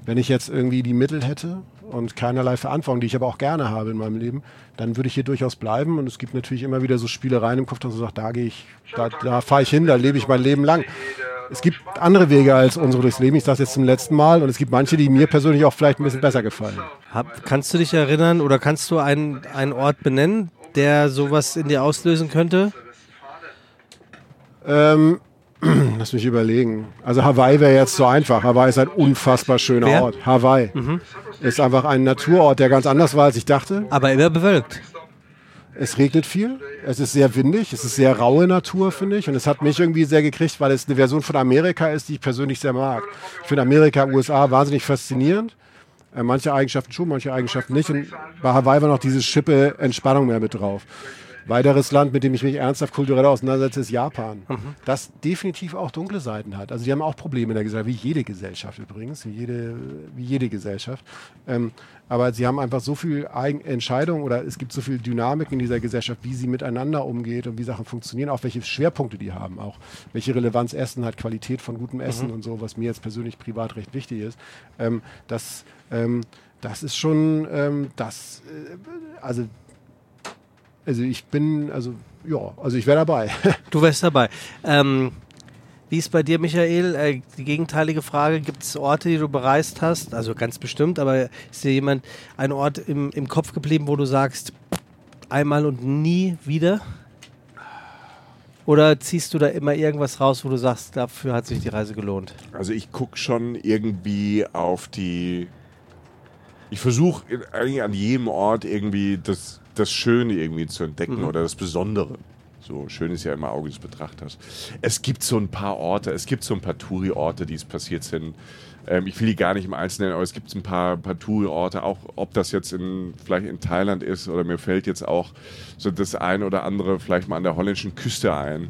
wenn ich jetzt irgendwie die Mittel hätte und keinerlei Verantwortung, die ich aber auch gerne habe in meinem Leben, dann würde ich hier durchaus bleiben. Und es gibt natürlich immer wieder so Spielereien im Kopf, dass man sagt, da gehe ich, da, da fahre ich hin, da lebe ich mein Leben lang. Es gibt andere Wege als unsere durchs Leben. Ich sage es jetzt zum letzten Mal. Und es gibt manche, die mir persönlich auch vielleicht ein bisschen besser gefallen. Hab, kannst du dich erinnern oder kannst du einen, einen Ort benennen, der sowas in dir auslösen könnte? Ähm, Lass mich überlegen. Also Hawaii wäre jetzt so einfach. Hawaii ist ein unfassbar schöner Wer? Ort. Hawaii mhm. ist einfach ein Naturort, der ganz anders war, als ich dachte. Aber immer bewölkt. Es regnet viel, es ist sehr windig, es ist sehr raue Natur, finde ich. Und es hat mich irgendwie sehr gekriegt, weil es eine Version von Amerika ist, die ich persönlich sehr mag. Ich finde Amerika, USA wahnsinnig faszinierend. Äh, manche Eigenschaften schon, manche Eigenschaften nicht. Und bei Hawaii war noch diese Schippe Entspannung mehr mit drauf. Weiteres Land, mit dem ich mich ernsthaft kulturell auseinandersetze, ist Japan. Mhm. Das definitiv auch dunkle Seiten hat. Also die haben auch Probleme in der Gesellschaft, wie jede Gesellschaft übrigens, wie jede, wie jede Gesellschaft. Ähm, aber sie haben einfach so viel Entscheidung oder es gibt so viel Dynamik in dieser Gesellschaft, wie sie miteinander umgeht und wie Sachen funktionieren, auch welche Schwerpunkte die haben, auch welche Relevanz Essen hat, Qualität von gutem Essen mhm. und so, was mir jetzt persönlich privat recht wichtig ist. Ähm, das, ähm, das ist schon ähm, das, äh, also also ich bin, also ja, also ich wäre dabei. du wärst dabei. Ähm, wie ist bei dir, Michael? Äh, die gegenteilige Frage: Gibt es Orte, die du bereist hast? Also ganz bestimmt, aber ist dir jemand ein Ort im, im Kopf geblieben, wo du sagst, einmal und nie wieder? Oder ziehst du da immer irgendwas raus, wo du sagst, dafür hat sich die Reise gelohnt? Also ich gucke schon irgendwie auf die. Ich versuche eigentlich an jedem Ort irgendwie das das Schöne irgendwie zu entdecken mhm. oder das Besondere. So schön ist ja immer Auge des Betrachters. Es gibt so ein paar Orte, es gibt so ein paar Touri-Orte, die es passiert sind. Ähm, ich will die gar nicht im Einzelnen, aber es gibt ein paar, paar Touri-Orte, auch ob das jetzt in, vielleicht in Thailand ist oder mir fällt jetzt auch so das ein oder andere vielleicht mal an der holländischen Küste ein,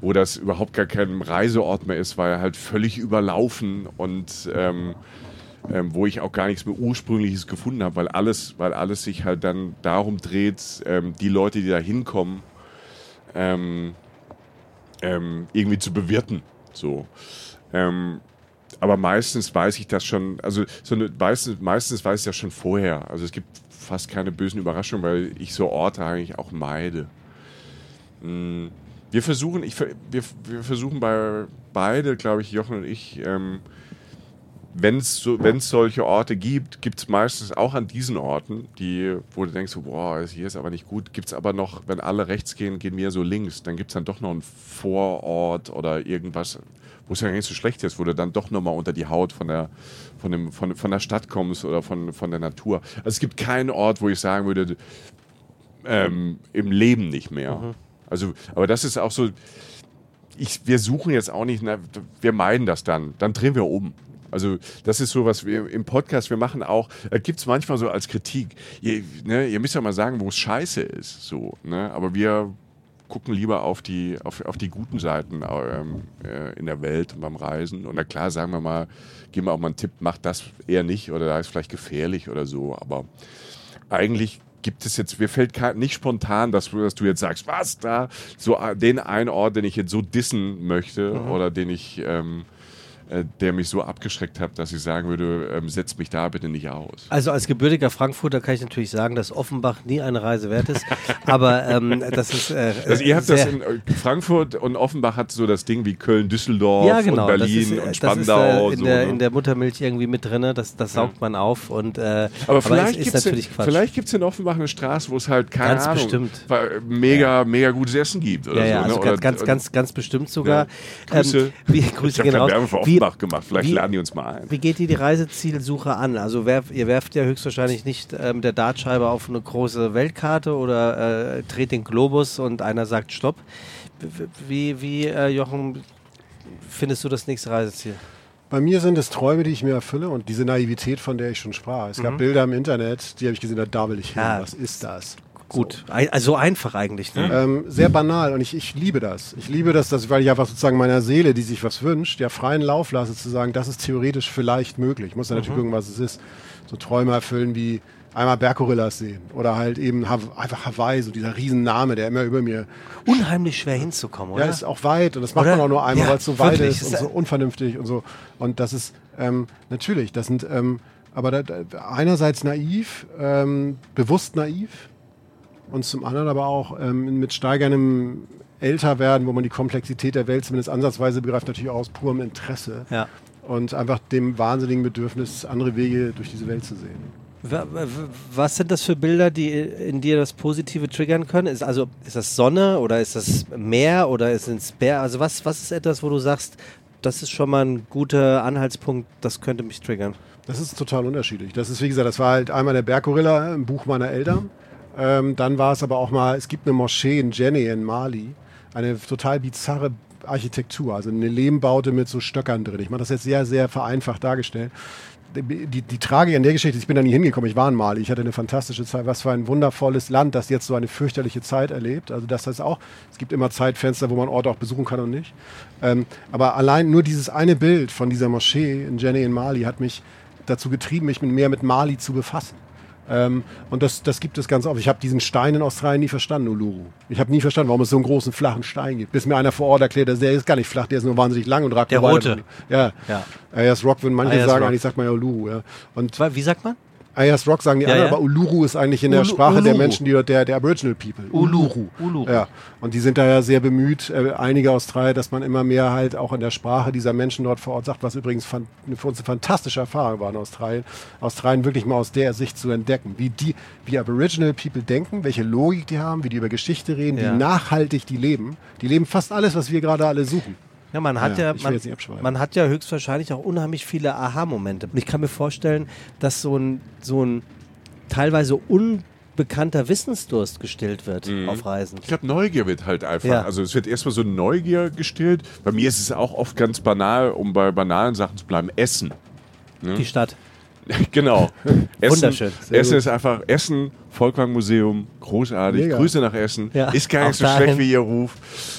wo das überhaupt gar kein Reiseort mehr ist, weil halt völlig überlaufen und ähm, ähm, wo ich auch gar nichts mehr Ursprüngliches gefunden habe, weil alles, weil alles sich halt dann darum dreht, ähm, die Leute, die da hinkommen, ähm, ähm irgendwie zu bewirten. So. Ähm, aber meistens weiß ich das schon, also so eine, meistens, meistens weiß ich das schon vorher. Also es gibt fast keine bösen Überraschungen, weil ich so Orte eigentlich auch meide. Mm, wir versuchen, ich, wir, wir versuchen bei beide, glaube ich, Jochen und ich, ähm, wenn es so, solche Orte gibt, gibt es meistens auch an diesen Orten, die, wo du denkst, boah, hier ist aber nicht gut, gibt es aber noch, wenn alle rechts gehen, gehen wir so links, dann gibt es dann doch noch einen Vorort oder irgendwas, wo es ja nicht so schlecht ist, wo du dann doch nochmal unter die Haut von der, von, dem, von, von der Stadt kommst oder von, von der Natur. Also es gibt keinen Ort, wo ich sagen würde, ähm, im Leben nicht mehr. Mhm. Also, aber das ist auch so, ich, wir suchen jetzt auch nicht, na, wir meiden das dann, dann drehen wir um. Also das ist so, was wir im Podcast, wir machen auch, äh, gibt es manchmal so als Kritik, ihr, ne, ihr müsst ja mal sagen, wo es scheiße ist, so, ne? aber wir gucken lieber auf die, auf, auf die guten Seiten ähm, äh, in der Welt und beim Reisen. Und na klar, sagen wir mal, geben wir auch mal einen Tipp, macht das eher nicht oder da ist vielleicht gefährlich oder so. Aber eigentlich gibt es jetzt, mir fällt nicht spontan, dass, dass du jetzt sagst, was da, so äh, den einen Ort, den ich jetzt so dissen möchte mhm. oder den ich ähm, äh, der mich so abgeschreckt hat, dass ich sagen würde, ähm, setz mich da bitte nicht aus. Also als gebürtiger Frankfurter kann ich natürlich sagen, dass Offenbach nie eine Reise wert ist. aber ähm, das ist. Äh, also ihr habt das in äh, Frankfurt und Offenbach hat so das Ding wie Köln, Düsseldorf ja, genau, und Berlin ist, und Spandau. Das ist, äh, in, so, der, ne? in der Muttermilch irgendwie mit drin, das, das saugt ja. man auf. Und, äh, aber vielleicht gibt es in, in Offenbach eine Straße, wo es halt keine ganz Ahnung, bestimmt. mega, ja. mega gutes Essen gibt. Oder ja, ja, so, also ne? ganz, oder, ganz, ganz, ganz bestimmt sogar. Grüße. Ähm, wie, Grüße genau. Für Offenbach wie, gemacht. Vielleicht wie, laden die uns mal ein. Wie geht ihr die Reisezielsuche an? Also werf, ihr werft ja höchstwahrscheinlich nicht äh, mit der Dartscheibe auf eine große Weltkarte oder äh, dreht den Globus und einer sagt Stopp. Wie, wie äh, Jochen, findest du das nächste Reiseziel? Bei mir sind es Träume, die ich mir erfülle und diese Naivität, von der ich schon sprach. Es mhm. gab Bilder im Internet, die habe ich gesehen, da will ich hin. Ja. Was ist das? Gut, so. also einfach eigentlich. Ne? Ähm, sehr banal und ich, ich liebe das. Ich liebe das, dass, weil ich einfach sozusagen meiner Seele, die sich was wünscht, ja freien Lauf lasse, zu sagen, das ist theoretisch vielleicht möglich. Ich muss ja natürlich mhm. gucken, was es ist. So Träume erfüllen wie einmal Berggorillas sehen oder halt eben ha einfach Hawaii, so dieser Riesenname, der immer über mir. Unheimlich schwer hinzukommen, oder? Ja, ist auch weit und das macht oder? man auch nur einmal, ja, weil es so weit ist und so unvernünftig und so. Und das ist ähm, natürlich, das sind ähm, aber da, da, einerseits naiv, ähm, bewusst naiv, und zum anderen aber auch ähm, mit steigerndem Älterwerden, wo man die Komplexität der Welt zumindest ansatzweise begreift, natürlich auch aus purem Interesse. Ja. Und einfach dem wahnsinnigen Bedürfnis, andere Wege durch diese Welt zu sehen. Was sind das für Bilder, die in dir das Positive triggern können? Ist also ist das Sonne oder ist das Meer oder ist es Bär? Also was, was ist etwas, wo du sagst, das ist schon mal ein guter Anhaltspunkt, das könnte mich triggern? Das ist total unterschiedlich. Das ist, wie gesagt, das war halt einmal der Berggorilla im Buch meiner Eltern. Ähm, dann war es aber auch mal, es gibt eine Moschee in Jenny in Mali, eine total bizarre Architektur, also eine Lehmbaute mit so Stöckern drin. Ich mache das jetzt sehr, sehr vereinfacht dargestellt. Die, die, die Tragik an der Geschichte ich bin da nie hingekommen, ich war in Mali, ich hatte eine fantastische Zeit, was für ein wundervolles Land, das jetzt so eine fürchterliche Zeit erlebt. Also das heißt auch, es gibt immer Zeitfenster, wo man Orte auch besuchen kann und nicht. Ähm, aber allein nur dieses eine Bild von dieser Moschee in Jenny in Mali hat mich dazu getrieben, mich mehr mit Mali zu befassen. Ähm, und das, das gibt es ganz oft. Ich habe diesen Stein in Australien nie verstanden, Uluru. Ich habe nie verstanden, warum es so einen großen flachen Stein gibt. Bis mir einer vor Ort erklärt, der ist gar nicht flach, der ist nur wahnsinnig lang und ragt Der rote. Ja. ja. Ayers Rock würden manche Ayers sagen, Rock. eigentlich sagt man ja Uluru. Ja. Und Wie sagt man? Ayers Rock sagen die Ja, anderen, ja. aber Uluru ist eigentlich in der Ulu- Sprache der Uluru. Menschen, die dort, der, der Aboriginal People. Uluru. Uluru. Ja. Und die sind da ja sehr bemüht, äh, einige Australier, dass man immer mehr halt auch in der Sprache dieser Menschen dort vor Ort sagt, was übrigens fan- für uns eine fantastische Erfahrung war in Australien, Australien wirklich mal aus der Sicht zu entdecken, wie die, wie Aboriginal People denken, welche Logik die haben, wie die über Geschichte reden, Ja. wie nachhaltig die leben. Die leben fast alles, was wir gerade alle suchen. Ja, man hat Ja, ja, will man, man hat ja höchstwahrscheinlich auch unheimlich viele Aha-Momente. Und ich kann mir vorstellen, dass so ein, so ein teilweise unbekannter Wissensdurst gestillt wird Mhm. auf Reisen. Ich glaube, Neugier wird halt einfach. Ja. Also es wird erstmal so Neugier gestillt. Bei mir ist es auch oft ganz banal, um bei banalen Sachen zu bleiben, Essen. Die Stadt. genau. Essen, Wunderschön. Sehr Essen gut. ist einfach Essen, Volkwang-Museum, großartig. Mega. Grüße nach Essen. Ja, Ist gar nicht so dahin. schlecht, wie ihr ruft.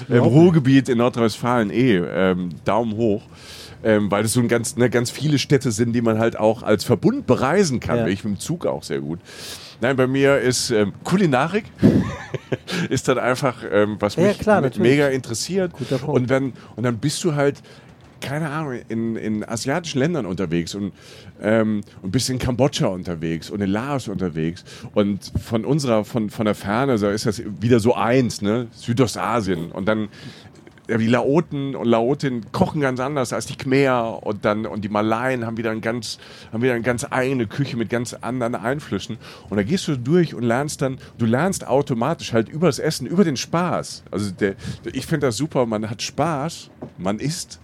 Im nicht. Ruhrgebiet in Nordrhein-Westfalen eh. Ähm, Daumen hoch. Ähm, weil es so ein ganz, ne, ganz viele Städte sind, die man halt auch als Verbund bereisen kann. Ja. Ich mit dem Zug auch sehr gut. Nein, bei mir ist ähm, Kulinarik ist dann einfach, ähm, was Ja, mich klar, me- natürlich. mega interessiert. Und, dann, und dann bist du halt keine Ahnung, in, in asiatischen Ländern unterwegs und, ähm, und bist in Kambodscha unterwegs und in Laos unterwegs. Und von unserer, von, von der Ferne, so ist das wieder so eins, ne? Südostasien. Und dann die Laoten und Laotinnen kochen ganz anders als die Khmer und dann und die Malaien haben wieder ein ganz haben wieder eine ganz eigene Küche mit ganz anderen Einflüssen und da gehst du durch und lernst dann du lernst automatisch halt über das Essen über den Spaß also der, ich finde das super man hat Spaß man isst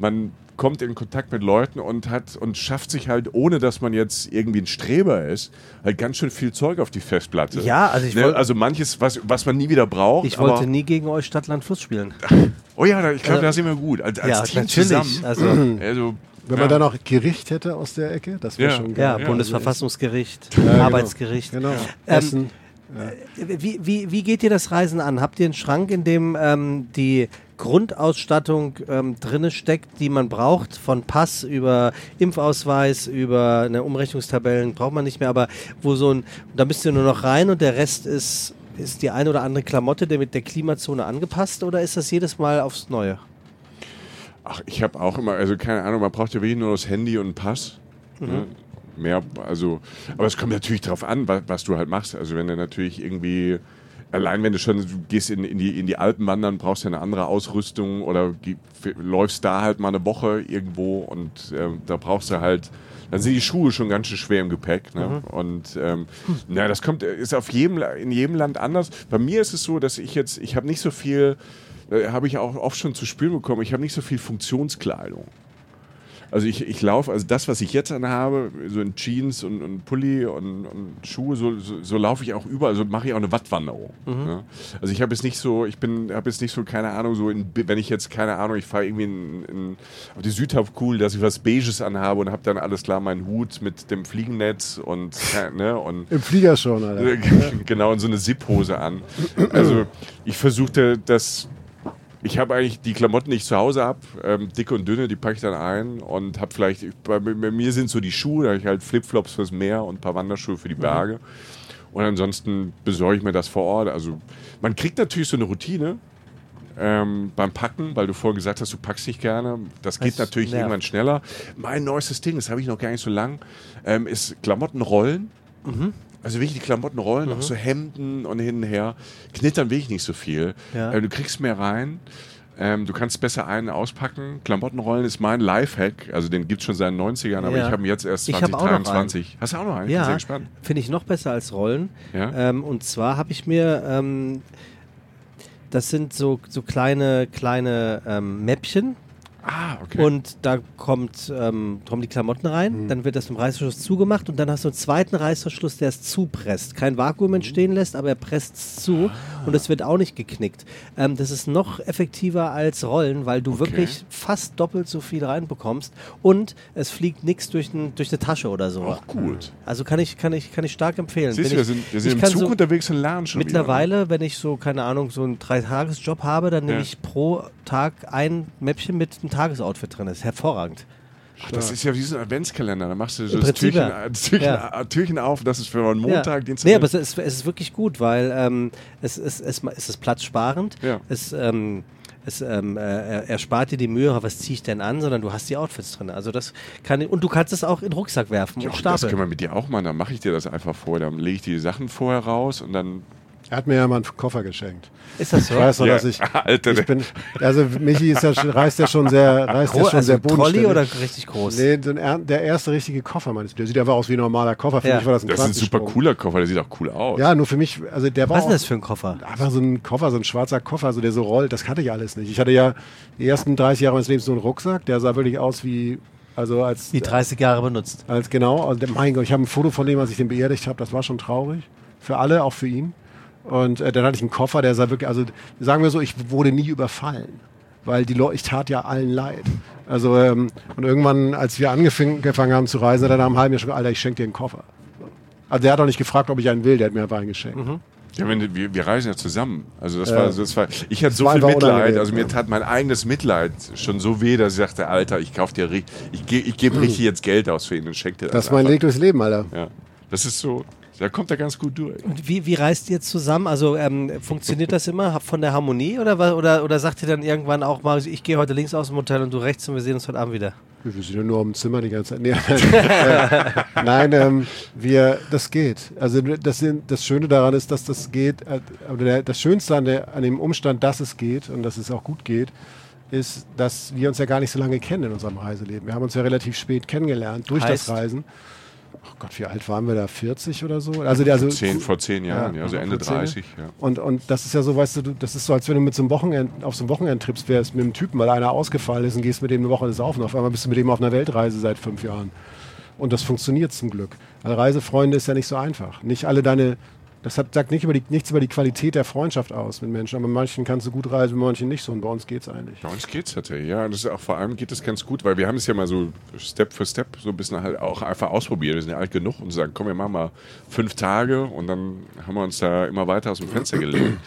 man kommt in Kontakt mit Leuten und hat und schafft sich halt, ohne dass man jetzt irgendwie ein Streber ist, halt ganz schön viel Zeug auf die Festplatte. Ja, also ich Ne, wollte- also manches, was, was man nie wieder braucht. Ich wollte aber, nie gegen euch Stadt, Land, Fluss spielen. Oh ja, da- ich glaube, Also- da sind wir gut. Als, als ja, Team natürlich. zusammen. Also, Also, Wenn ja. man dann auch Gericht hätte aus der Ecke, das wäre Ja. schon ja, geil. Bundesverfassungsgericht, Ja, genau. Arbeitsgericht. Genau. Ähm, Essen. Wie, wie, wie geht ihr das Reisen an? Habt ihr einen Schrank, in dem ähm, die Grundausstattung ähm, drinne steckt, die man braucht, von Pass über Impfausweis, über eine Umrechnungstabellen, braucht man nicht mehr, aber wo so ein, da müsst ihr nur noch rein und der Rest ist, ist die eine oder andere Klamotte der mit der Klimazone angepasst oder ist das jedes Mal aufs Neue? Ach, ich habe auch immer, also keine Ahnung, man braucht ja wirklich nur das Handy und einen Pass. Ne? Mehr, also, aber es kommt natürlich darauf an, was, was du halt machst. Also wenn du natürlich irgendwie, allein wenn du schon, du gehst in, in, die, in die Alpen wandern, brauchst du eine andere Ausrüstung oder läufst da halt mal eine Woche irgendwo und ähm, da brauchst du halt, dann sind die Schuhe schon ganz schön schwer im Gepäck. Ne? Und ähm, na, das kommt, ist auf jedem, in jedem Land anders. Bei mir ist es so, dass ich jetzt, ich habe nicht so viel, äh, habe ich auch oft schon zu spüren bekommen, ich habe nicht so viel Funktionskleidung. Also ich, ich laufe, also das, was ich jetzt anhabe, so in Jeans und, und Pulli und, und Schuhe, so, so, so laufe ich auch überall, also mache ich auch eine Wattwanderung. Ne? Also ich habe jetzt nicht so, ich bin, habe jetzt nicht so, keine Ahnung, so in, wenn ich jetzt, keine Ahnung, ich fahre irgendwie in, in, auf die Südhalbkugel, dass ich was Beiges anhabe und habe dann alles klar meinen Hut mit dem Fliegennetz und, ne, und Im Flieger schon, Alter. genau, und so eine Zip-Hose an. Also ich versuchte das. Ich habe eigentlich die Klamotten, die ich zu Hause habe, ähm, dicke und dünne, die packe ich dann ein und habe vielleicht, ich- bei, bei mir sind so die Schuhe, da habe ich halt Flipflops fürs Meer und ein paar Wanderschuhe für die Berge. Und ansonsten besorge ich mir das vor Ort. Also man kriegt natürlich so eine Routine ähm, beim Packen, weil du vorhin gesagt hast, du packst nicht gerne. Das geht Das natürlich nervt. irgendwann schneller. Mein neuestes Ding, das habe ich noch gar nicht so lang, ähm, ist Klamottenrollen. Also wirklich die Klamotten rollen, auch so Hemden und hin und her. Knittern will ich nicht so viel. Ja. Äh, du kriegst mehr rein. Ähm, du kannst besser einen auspacken. Klamottenrollen ist mein Lifehack. Also den gibt es schon seit den 90ern, aber Ja. ich habe ihn jetzt erst Ich hab auch noch 2023. Hast du auch noch einen? Ich bin Ja, sehr gespannt. finde ich noch besser als Rollen. Ja? Ähm, und zwar habe ich mir, ähm, das sind so, so kleine, kleine ähm, Mäppchen Ah, okay. und da kommt, ähm, kommen die Klamotten rein, dann wird das mit dem Reißverschluss zugemacht und dann hast du einen zweiten Reißverschluss, der es zupresst. Kein Vakuum entstehen lässt, aber er presst es zu und es wird auch nicht geknickt. Ähm, das ist noch effektiver als Rollen, weil du Okay. wirklich fast doppelt so viel reinbekommst und es fliegt nichts durch, ein, durch eine Tasche oder so. auch gut. Also kann ich, kann ich, kann ich stark empfehlen. Siehst du, wir ich- sind, wir sind im Zug so unterwegs und lernen schon wieder. Mittlerweile, wenn ich so, keine Ahnung, so einen Dreitagesjob habe, dann nehme Ja. ich pro Tag ein Mäppchen mit einem Tagesoutfit drin. Das ist hervorragend. Ach, das ist ja wie so ein Adventskalender. Da machst du so das Prinzip, Türchen, ja. Türchen, Ja. äh, Türchen auf. Das ist für einen Montag, ja. Dienstag. Nee, aber es ist, es ist wirklich gut, weil ähm, es, es, es, es ist platzsparend. Ja. Es, ähm, es ähm, äh, er- erspart dir die Mühe, was ziehe ich denn an, sondern du hast die Outfits drin. Also das kann und du kannst es auch in den Rucksack werfen Ja, und das stapeln. können wir mit dir auch machen. Dann mache ich dir das einfach vor. Dann lege ich die Sachen vorher raus und dann. Er hat mir ja mal einen Koffer geschenkt. Ist das so? Ich weiß noch, Ja, dass ich, Alter, ich bin, also Michi ist ja, schon- reist ja schon sehr, reist ja Gro schon also sehr Trolley bodenständig. oder richtig groß? Nee, so ein, er- der erste richtige Koffer meines. Der sieht einfach aus wie ein normaler Koffer. Für Ja. mich war das ein Das ist ein super cooler Koffer. Der sieht auch cool aus. Ja, nur für mich, also der war Was ist das für ein Koffer? einfach so ein Koffer, so ein schwarzer Koffer, so der so rollt. Das hatte ich alles nicht. Ich hatte ja die ersten 30 Jahre meines Lebens so einen Rucksack, der sah wirklich aus wie, also als Wie 30 Jahre benutzt. als genau, also mein Gott, ich habe ein Foto von dem, als ich den beerdigt habe, das war schon traurig. Für alle, auch für ihn. Und äh, dann hatte ich einen Koffer, der sah wirklich, also sagen wir so, ich wurde nie überfallen. Weil die Leute, ich tat ja allen leid. Also, ähm, und irgendwann, als wir angefangen haben zu reisen, hat er nach einem halben Jahr schon gesagt, Alter, ich schenke dir einen Koffer. Also der hat auch nicht gefragt, ob ich einen will, der hat mir einfach einen geschenkt. Ja, wenn, wir, wir reisen ja zusammen. Also das war, das war, ich hatte so viel Mitleid. Also mir tat mein eigenes Mitleid schon so weh, dass ich sagte, Alter, ich kauf dir, ich, ich gebe richtig jetzt Geld aus für ihn und schenke dir das. Das ist mein Leben, Alter. Ja, das ist so. Da kommt er ganz gut durch. Und wie, wie reist ihr zusammen? Also ähm, funktioniert das immer von der Harmonie oder, oder, oder sagt ihr dann irgendwann auch mal, ich gehe heute links aus dem Hotel und du rechts und wir sehen uns heute Abend wieder? Wir sind ja nur im Zimmer die ganze Zeit. Nee, äh, nein, ähm, wir, das geht. Also das, sind- das Schöne daran ist, dass das geht. äh, Oder der, das Schönste an, der, an dem Umstand, dass es geht und dass es auch gut geht, ist, dass wir uns ja gar nicht so lange kennen in unserem Reiseleben. Wir haben uns ja relativ spät kennengelernt durch Heißt? das Reisen. Oh Gott, wie alt waren wir da? 40 oder so? Also, also Zehn, vor zehn Jahren, ja, also Ende zehn Jahren. 30. Ja. Und, und das ist ja so, weißt du, du, das ist so, als wenn du mit so einem Wochenend, auf so einem Wochenendtrips wärst mit einem Typen, weil einer ausgefallen ist und gehst mit dem eine Woche saufen. Auf einmal bist du mit dem auf einer Weltreise seit fünf Jahren. Und das funktioniert zum Glück. Weil Reisefreunde ist ja nicht so einfach. Nicht alle deine, das hat, sagt nicht über die, nichts über die Qualität der Freundschaft aus mit Menschen. Aber manchen kannst du gut reisen, mit manchen nicht so. Und bei uns geht's eigentlich. Bei uns geht's tatsächlich, ja. Das ist auch vor allem geht es ganz gut, weil wir haben es ja mal so Step für Step so ein bisschen halt auch einfach ausprobiert. Wir sind ja alt genug und sagen, komm, wir machen mal fünf Tage und dann haben wir uns da immer weiter aus dem Fenster gelegt.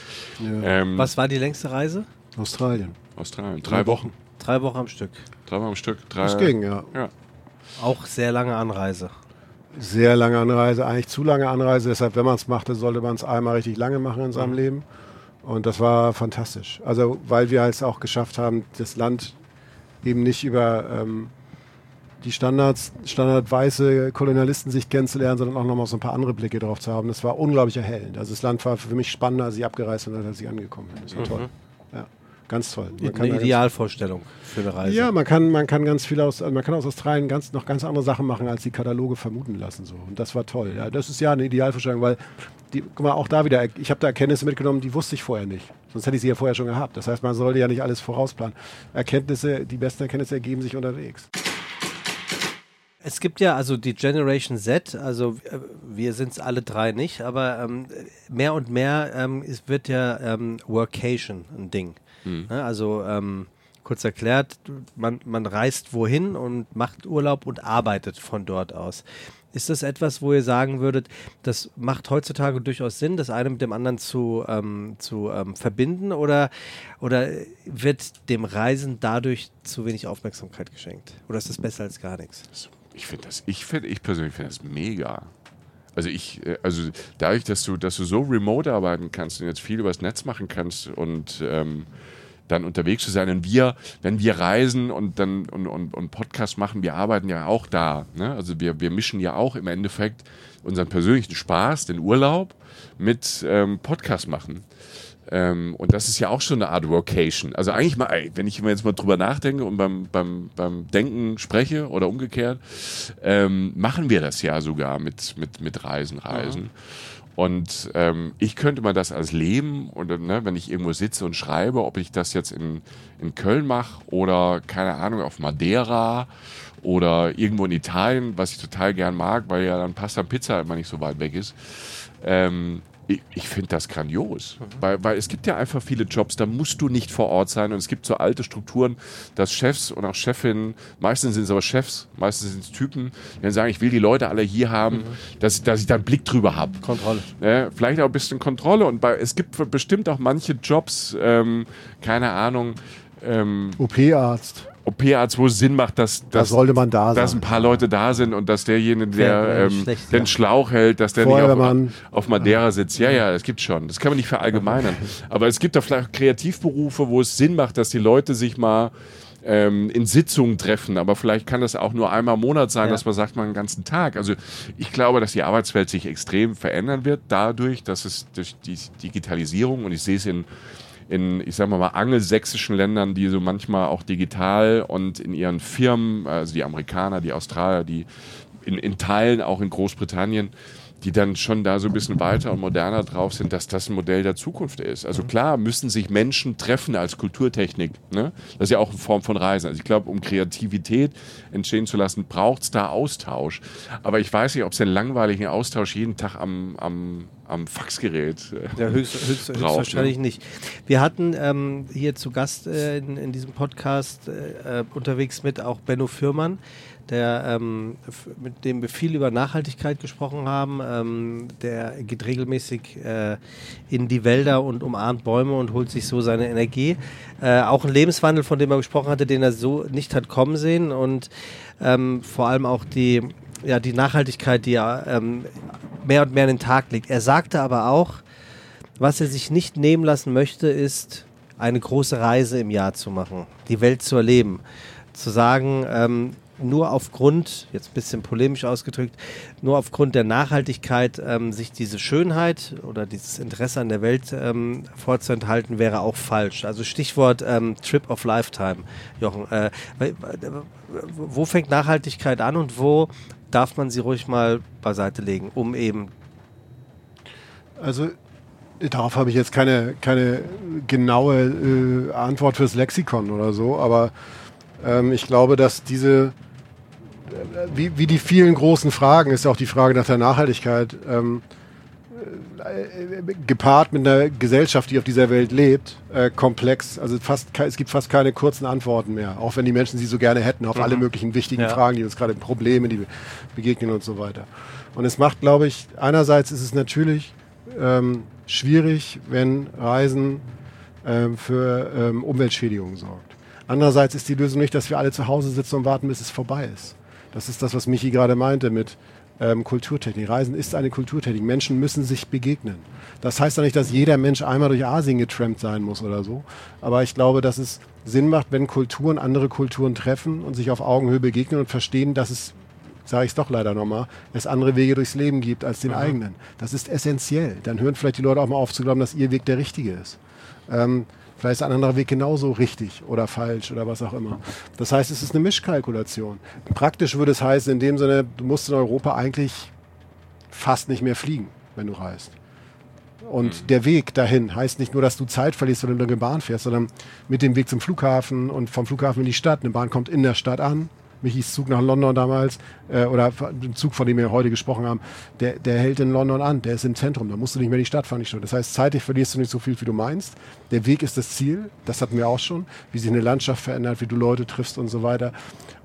Ähm, Was war die längste Reise? Australien. Australien. Drei Wochen. Drei Wochen am Stück. Drei Wochen am Stück. Drei, Das ging, ja. Ja. Auch sehr lange Anreise. Sehr lange Anreise, eigentlich zu lange Anreise. Deshalb, wenn man es machte, sollte man es einmal richtig lange machen in seinem Mhm. Leben. Und das war fantastisch. Also, weil wir es auch geschafft haben, das Land eben nicht über ähm, die Standards, standardweiße Kolonialistensicht kennenzulernen, sondern auch nochmal so ein paar andere Blicke drauf zu haben. Das war unglaublich erhellend. Also, das Land war für mich spannender, als ich abgereist bin, als ich angekommen bin. Das war toll. Ganz toll. Man Eine Idealvorstellung für eine Reise. ja, man kann, man kann ganz viel aus, also man kann aus Australien ganz, noch ganz andere Sachen machen, als die Kataloge vermuten lassen. So. Und das war toll. Ja, das ist ja eine Idealvorstellung, weil die, guck mal, auch da wieder, ich habe da Erkenntnisse mitgenommen, die wusste ich vorher nicht. Sonst hätte ich sie ja vorher schon gehabt. Das heißt, man sollte ja nicht alles vorausplanen. Erkenntnisse, die besten Erkenntnisse ergeben sich unterwegs. Es gibt ja also die Generation Z, also äh, wir sind es alle drei nicht, aber ähm, mehr und mehr ähm, es wird ja ähm, Workation ein Ding. Ne? Also ähm, kurz erklärt, man, man reist wohin und macht Urlaub und arbeitet von dort aus. Ist das etwas, wo ihr sagen würdet, das macht heutzutage durchaus Sinn, das eine mit dem anderen zu, ähm, zu ähm, verbinden oder, oder wird dem Reisen dadurch zu wenig Aufmerksamkeit geschenkt? Oder ist das besser als gar nichts? Ich finde das, ich finde, ich persönlich finde das mega. Also ich, äh, also dadurch, dass du, dass du so remote arbeiten kannst und jetzt viel übers Netz machen kannst und ähm, dann unterwegs zu sein. Und wir, wenn wir reisen und dann und, und, und Podcast machen, wir arbeiten ja auch da. Ne? Also wir, wir mischen ja auch im Endeffekt unseren persönlichen Spaß, den Urlaub, mit ähm, Podcast machen. Ähm, und das ist ja auch schon eine Art Vocation. Also eigentlich mal, ey, wenn ich immer jetzt mal drüber nachdenke und beim, beim, beim Denken spreche oder umgekehrt, ähm, machen wir das ja sogar mit, mit, mit Reisen, Reisen. Und ähm, ich könnte mal das als Leben und ne, wenn ich irgendwo sitze und schreibe, ob ich das jetzt in, in Köln mache oder keine Ahnung auf Madeira oder irgendwo in Italien, was ich total gern mag, weil ja dann Pasta Pizza immer nicht so weit weg ist. Ähm, ich, ich finde das grandios, weil, weil es gibt ja einfach viele Jobs, da musst du nicht vor Ort sein und es gibt so alte Strukturen, dass Chefs und auch Chefinnen, meistens sind es aber Chefs, meistens sind es Typen, die dann sagen, ich will die Leute alle hier haben, dass, dass ich da einen Blick drüber habe. Kontrolle. Ne? Vielleicht auch ein bisschen Kontrolle und bei, es gibt bestimmt auch manche Jobs, ähm, keine Ahnung, ähm, OP-Arzt, OP-Arzt, wo es Sinn macht, dass, da dass, sollte man da dass sein. ein paar Leute da sind und dass derjenige, der ähm, schlecht, den ja. Schlauch hält, dass der nicht Feuerwehrmann. auf, auf Madeira sitzt. Ja, ja, das gibt schon. Das kann man nicht verallgemeinern. Aber es gibt auch vielleicht Kreativberufe, wo es Sinn macht, dass die Leute sich mal ähm, in Sitzungen treffen. Aber vielleicht kann das auch nur einmal im Monat sein, Ja. dass man sagt, mal einen ganzen Tag. Also ich glaube, dass die Arbeitswelt sich extrem verändern wird dadurch, dass es durch die Digitalisierung und ich sehe es in in, ich sag mal, mal angelsächsischen Ländern, die so manchmal auch digital und in ihren Firmen, also die Amerikaner, die Australier, die in, in Teilen auch in Großbritannien, die dann schon da so ein bisschen weiter und moderner drauf sind, dass das ein Modell der Zukunft ist. Also klar müssen sich Menschen treffen als Kulturtechnik. Ne? Das ist ja auch eine Form von Reisen. Also ich glaube, um Kreativität entstehen zu lassen, braucht es da Austausch. Aber ich weiß nicht, ob es den langweiligen Austausch jeden Tag am, am, am Faxgerät äh, Ja, höchst, höchst, braucht, höchstwahrscheinlich ne? nicht. Wir hatten ähm, hier zu Gast äh, in, in diesem Podcast äh, äh, unterwegs mit auch Benno Fürmann, der, ähm, mit dem wir viel über Nachhaltigkeit gesprochen haben. Ähm, der geht regelmäßig äh, in die Wälder und umarmt Bäume und holt sich so seine Energie. Äh, auch ein Lebenswandel, von dem er gesprochen hatte, den er so nicht hat kommen sehen und ähm, vor allem auch die ja, die Nachhaltigkeit, die er ähm, mehr und mehr an den Tag legt. Er sagte aber auch, was er sich nicht nehmen lassen möchte, ist eine große Reise im Jahr zu machen, die Welt zu erleben. Zu sagen, ähm, nur aufgrund, jetzt ein bisschen polemisch ausgedrückt, nur aufgrund der Nachhaltigkeit ähm, sich diese Schönheit oder dieses Interesse an der Welt ähm, vorzuenthalten, wäre auch falsch. Also Stichwort ähm, Trip of Lifetime, Jochen. Äh, wo fängt Nachhaltigkeit an und wo darf man sie ruhig mal beiseite legen, um eben. Also darauf habe ich jetzt keine, keine genaue äh, Antwort fürs Lexikon oder so, aber ähm, ich glaube, dass diese wie, wie die vielen großen Fragen ist auch die Frage nach der Nachhaltigkeit ähm, äh, gepaart mit einer Gesellschaft, die auf dieser Welt lebt, äh, komplex. Also fast, es gibt fast keine kurzen Antworten mehr, auch wenn die Menschen sie so gerne hätten auf mhm. alle möglichen wichtigen ja. Fragen, die uns gerade Probleme, die begegnen und so weiter. Und es macht, glaube ich, einerseits ist es natürlich ähm, schwierig, wenn Reisen ähm, für ähm, Umweltschädigungen sorgt. Andererseits ist die Lösung nicht, dass wir alle zu Hause sitzen und warten, bis es vorbei ist. Das ist das, was Michi gerade meinte mit ähm, Kulturtechnik. Reisen ist eine Kulturtechnik. Menschen müssen sich begegnen. Das heißt ja nicht, dass jeder Mensch einmal durch Asien getrampt sein muss oder so. Aber ich glaube, dass es Sinn macht, wenn Kulturen andere Kulturen treffen und sich auf Augenhöhe begegnen und verstehen, dass es, sage ich es doch leider nochmal, es andere Wege durchs Leben gibt als den mhm. eigenen. Das ist essentiell. Dann hören vielleicht die Leute auch mal auf zu glauben, dass ihr Weg der richtige ist. Ähm, Vielleicht ist ein anderer Weg genauso richtig oder falsch oder was auch immer. Das heißt, es ist eine Mischkalkulation. Praktisch würde es heißen, in dem Sinne, du musst in Europa eigentlich fast nicht mehr fliegen, wenn du reist. Und mhm. der Weg dahin heißt nicht nur, dass du Zeit verlierst, wenn du eine Bahn fährst, sondern mit dem Weg zum Flughafen und vom Flughafen in die Stadt. Eine Bahn kommt in der Stadt an, Michis Zug nach London damals, äh, oder den Zug, von dem wir heute gesprochen haben, der, der hält in London an, der ist im Zentrum, da musst du nicht mehr in die Stadt fahren. Nicht das heißt, zeitlich verlierst du nicht so viel, wie du meinst. Der Weg ist das Ziel, das hatten wir auch schon, wie sich eine Landschaft verändert, wie du Leute triffst und so weiter.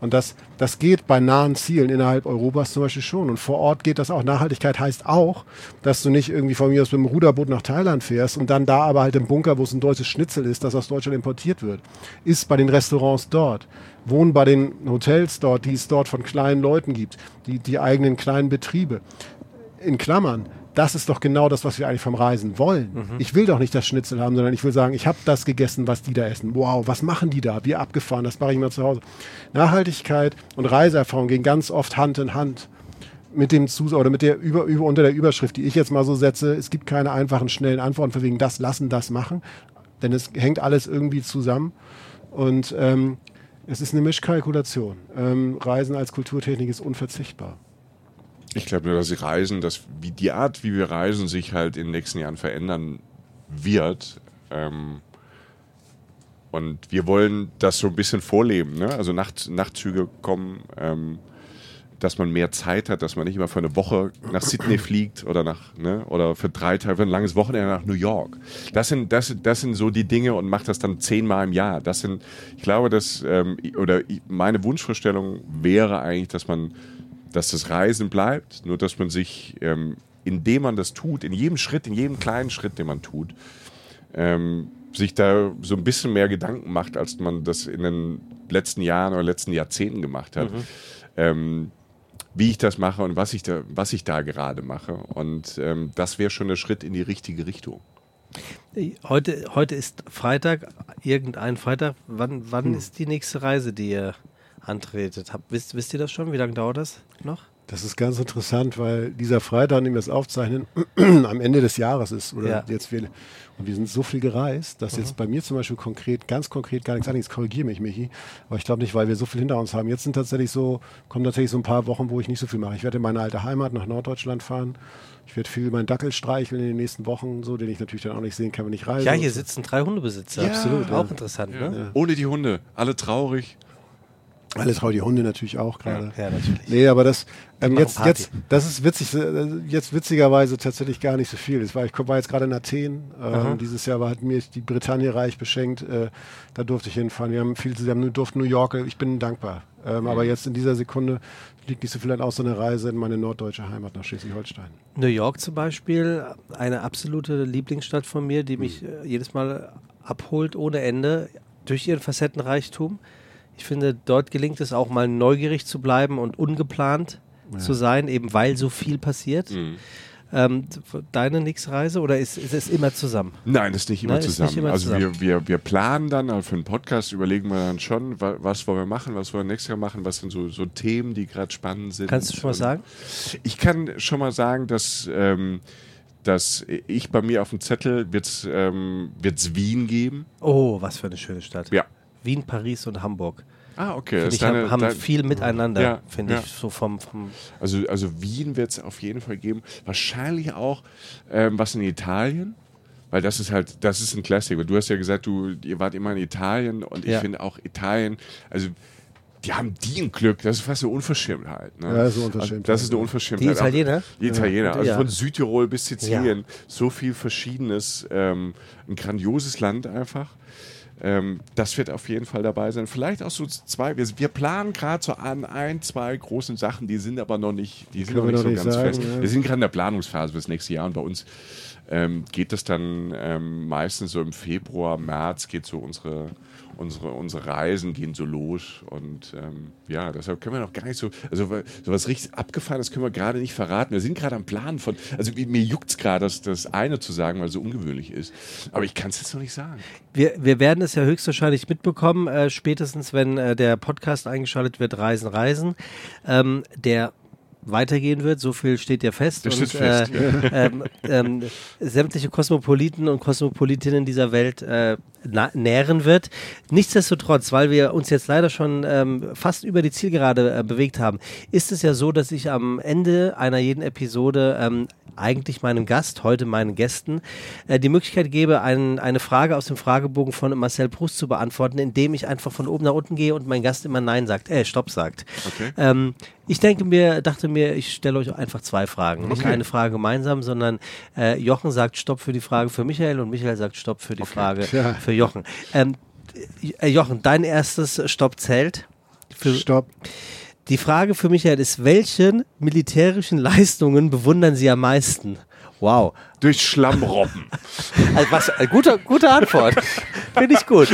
Und das, das geht bei nahen Zielen innerhalb Europas zum Beispiel schon. Und vor Ort geht das auch. Nachhaltigkeit heißt auch, dass du nicht irgendwie von mir aus mit dem Ruderboot nach Thailand fährst und dann da aber halt im Bunker, wo es ein deutsches Schnitzel ist, das aus Deutschland importiert wird. Ist bei den Restaurants dort wohnen bei den Hotels dort, die es dort von kleinen Leuten gibt, die, die eigenen kleinen Betriebe. In Klammern, das ist doch genau das, was wir eigentlich vom Reisen wollen. Mhm. Ich will doch nicht das Schnitzel haben, sondern ich will sagen, ich habe das gegessen, was die da essen. Wow, was machen die da? Wie abgefahren, das mache ich mal zu Hause. Nachhaltigkeit und Reiseerfahrung gehen ganz oft Hand in Hand mit dem Zus oder mit der über, über unter der Überschrift, die ich jetzt mal so setze. Es gibt keine einfachen schnellen Antworten für wegen das lassen, das machen, denn es hängt alles irgendwie zusammen. Und ähm, es ist eine Mischkalkulation. Ähm, Reisen als Kulturtechnik ist unverzichtbar. Ich glaube nur, dass sie Reisen, dass wie die Art, wie wir reisen, sich halt in den nächsten Jahren verändern wird. Ähm, und wir wollen das so ein bisschen vorleben. Ne? Also Nacht, Nachtzüge kommen. Ähm, dass man mehr Zeit hat, dass man nicht immer für eine Woche nach Sydney fliegt oder nach ne, oder für drei Tage, für ein langes Wochenende nach New York. Das sind das, das sind so die Dinge und macht das dann zehnmal im Jahr. Das sind, ich glaube, dass ähm, oder meine Wunschvorstellung wäre eigentlich, dass man, dass das Reisen bleibt, nur dass man sich, ähm, indem man das tut, in jedem Schritt, in jedem kleinen Schritt, den man tut, ähm, sich da so ein bisschen mehr Gedanken macht, als man das in den letzten Jahren oder letzten Jahrzehnten gemacht hat. Mhm. Ähm, wie ich das mache und was ich da, was ich da gerade mache. Und ähm, das wäre schon der Schritt in die richtige Richtung. Heute, heute ist Freitag, irgendein Freitag. Wann, wann hm. ist die nächste Reise, die ihr antretet? Hab, wisst, wisst ihr das schon? Wie lange dauert das noch? Das ist ganz interessant, weil dieser Freitag, an dem wir es aufzeichnen, am Ende des Jahres ist. Oder ja. jetzt wir, und wir sind so viel gereist, dass mhm. jetzt bei mir zum Beispiel konkret, ganz konkret gar nichts anderes, korrigiere mich, Michi, aber ich glaube nicht, weil wir so viel hinter uns haben. Jetzt sind tatsächlich so, kommen tatsächlich so ein paar Wochen, wo ich nicht so viel mache. Ich werde in meine alte Heimat nach Norddeutschland fahren. Ich werde viel meinen Dackel streicheln in den nächsten Wochen, so, den ich natürlich dann auch nicht sehen kann, wenn ich reise. Ja, hier sitzen drei Hundebesitzer. Ja, Absolut, auch interessant. Ja. Ne? Ohne die Hunde, alle traurig. Alle trau die Hunde natürlich auch gerade. Ja, ja, natürlich. Nee, aber das ähm, jetzt, jetzt, das ist witzig, äh, jetzt witzigerweise tatsächlich gar nicht so viel. Das war, ich war jetzt gerade in Athen. Ähm, dieses Jahr war, hat mir die Bretagne reich beschenkt. Äh, da durfte ich hinfahren. Wir haben viel zusammen, wir durften New York. Ich bin dankbar. Ähm, mhm. Aber jetzt in dieser Sekunde liegt nicht so viel aus so eine Reise in meine norddeutsche Heimat nach Schleswig-Holstein. New York zum Beispiel, eine absolute Lieblingsstadt von mir, die mich mhm. jedes Mal abholt ohne Ende durch ihren Facettenreichtum. Ich finde, dort gelingt es auch mal neugierig zu bleiben und ungeplant zu sein, eben weil so viel passiert. Mhm. Ähm, deine nächste Reise oder ist, ist es immer zusammen? Nein, das ist nicht immer Nein, zusammen. nicht immer also zusammen. Wir, wir, wir planen dann, also für einen Podcast überlegen wir dann schon, wa- was wollen wir machen, was wollen wir nächstes Jahr machen, was sind so, so Themen, die gerade spannend sind. Kannst du schon Und sagen? Ich kann schon mal sagen, dass, ähm, dass ich bei mir auf dem Zettel wird es ähm, wird's Wien geben. Oh, was für eine schöne Stadt. Ja. Wien, Paris und Hamburg. Ah, okay. Finde Das ich, deine- haben, haben dein- viel miteinander, Ja, finde ja. ich, so vom, vom Also, also Wien wird es auf jeden Fall geben. Wahrscheinlich auch ähm, was in Italien. Weil das ist halt, das ist ein Klassiker. Du hast ja gesagt, du, ihr wart immer in Italien und ich Ja. finde auch Italien, also die haben die ein Glück, das ist fast eine Unverschämtheit. Ne? Ja, das ist eine Unverschämtheit, Also, das ist eine ja. Unverschämtheit. Die Italiener? Auch, die Italiener, also von Südtirol bis Sizilien, so viel Verschiedenes, ähm, ein grandioses Land einfach. Ähm, das wird auf jeden Fall dabei sein. Vielleicht auch so zwei. Wir, wir planen gerade so an ein, zwei großen Sachen, die sind aber noch nicht, die sind noch nicht so nicht ganz sagen, fest. ja. Wir sind gerade in der Planungsphase fürs nächste Jahr und bei uns ähm, geht das dann ähm, meistens so im Februar, März geht so unsere, unsere, unsere Reisen gehen so los und ähm, ja, deshalb können wir noch gar nicht so, also weil- so was richtig abgefahrenes können wir gerade nicht verraten. Wir sind gerade am Plan von, also mir juckt es gerade, das, das eine zu sagen, weil es so ungewöhnlich ist, aber ich kann es jetzt noch nicht sagen. Wir, wir werden es ja höchstwahrscheinlich mitbekommen, äh, spätestens wenn äh, der Podcast eingeschaltet wird, Reisen, Reisen, ähm, der weitergehen wird, so viel steht ja fest. Das steht und, fest, Äh, ähm, ähm, sämtliche Kosmopoliten und Kosmopolitinnen dieser Welt äh, nähren wird. Nichtsdestotrotz, weil wir uns jetzt leider schon ähm, fast über die Zielgerade äh, bewegt haben, ist es ja so, dass ich am Ende einer jeden Episode ähm, eigentlich meinem Gast, heute meinen Gästen, äh, die Möglichkeit gebe, ein, eine Frage aus dem Fragebogen von Marcel Proust zu beantworten, indem ich einfach von oben nach unten gehe und mein Gast immer Nein sagt, äh, Stopp sagt. Okay. Ähm, ich denke mir, dachte mir, ich stelle euch einfach zwei Fragen. Nicht Okay. eine Frage gemeinsam, sondern äh, Jochen sagt Stopp für die Frage für Michael und Michael sagt Stopp für die Frage Ja. Für Jochen. Ähm, äh, Jochen, dein erstes Stopp zählt. Stopp. die Frage für Michael ist, welchen militärischen Leistungen bewundern Sie am meisten? Wow. Durch Schlammrobben. Also was, äh, gute, gute Antwort. Finde ich gut.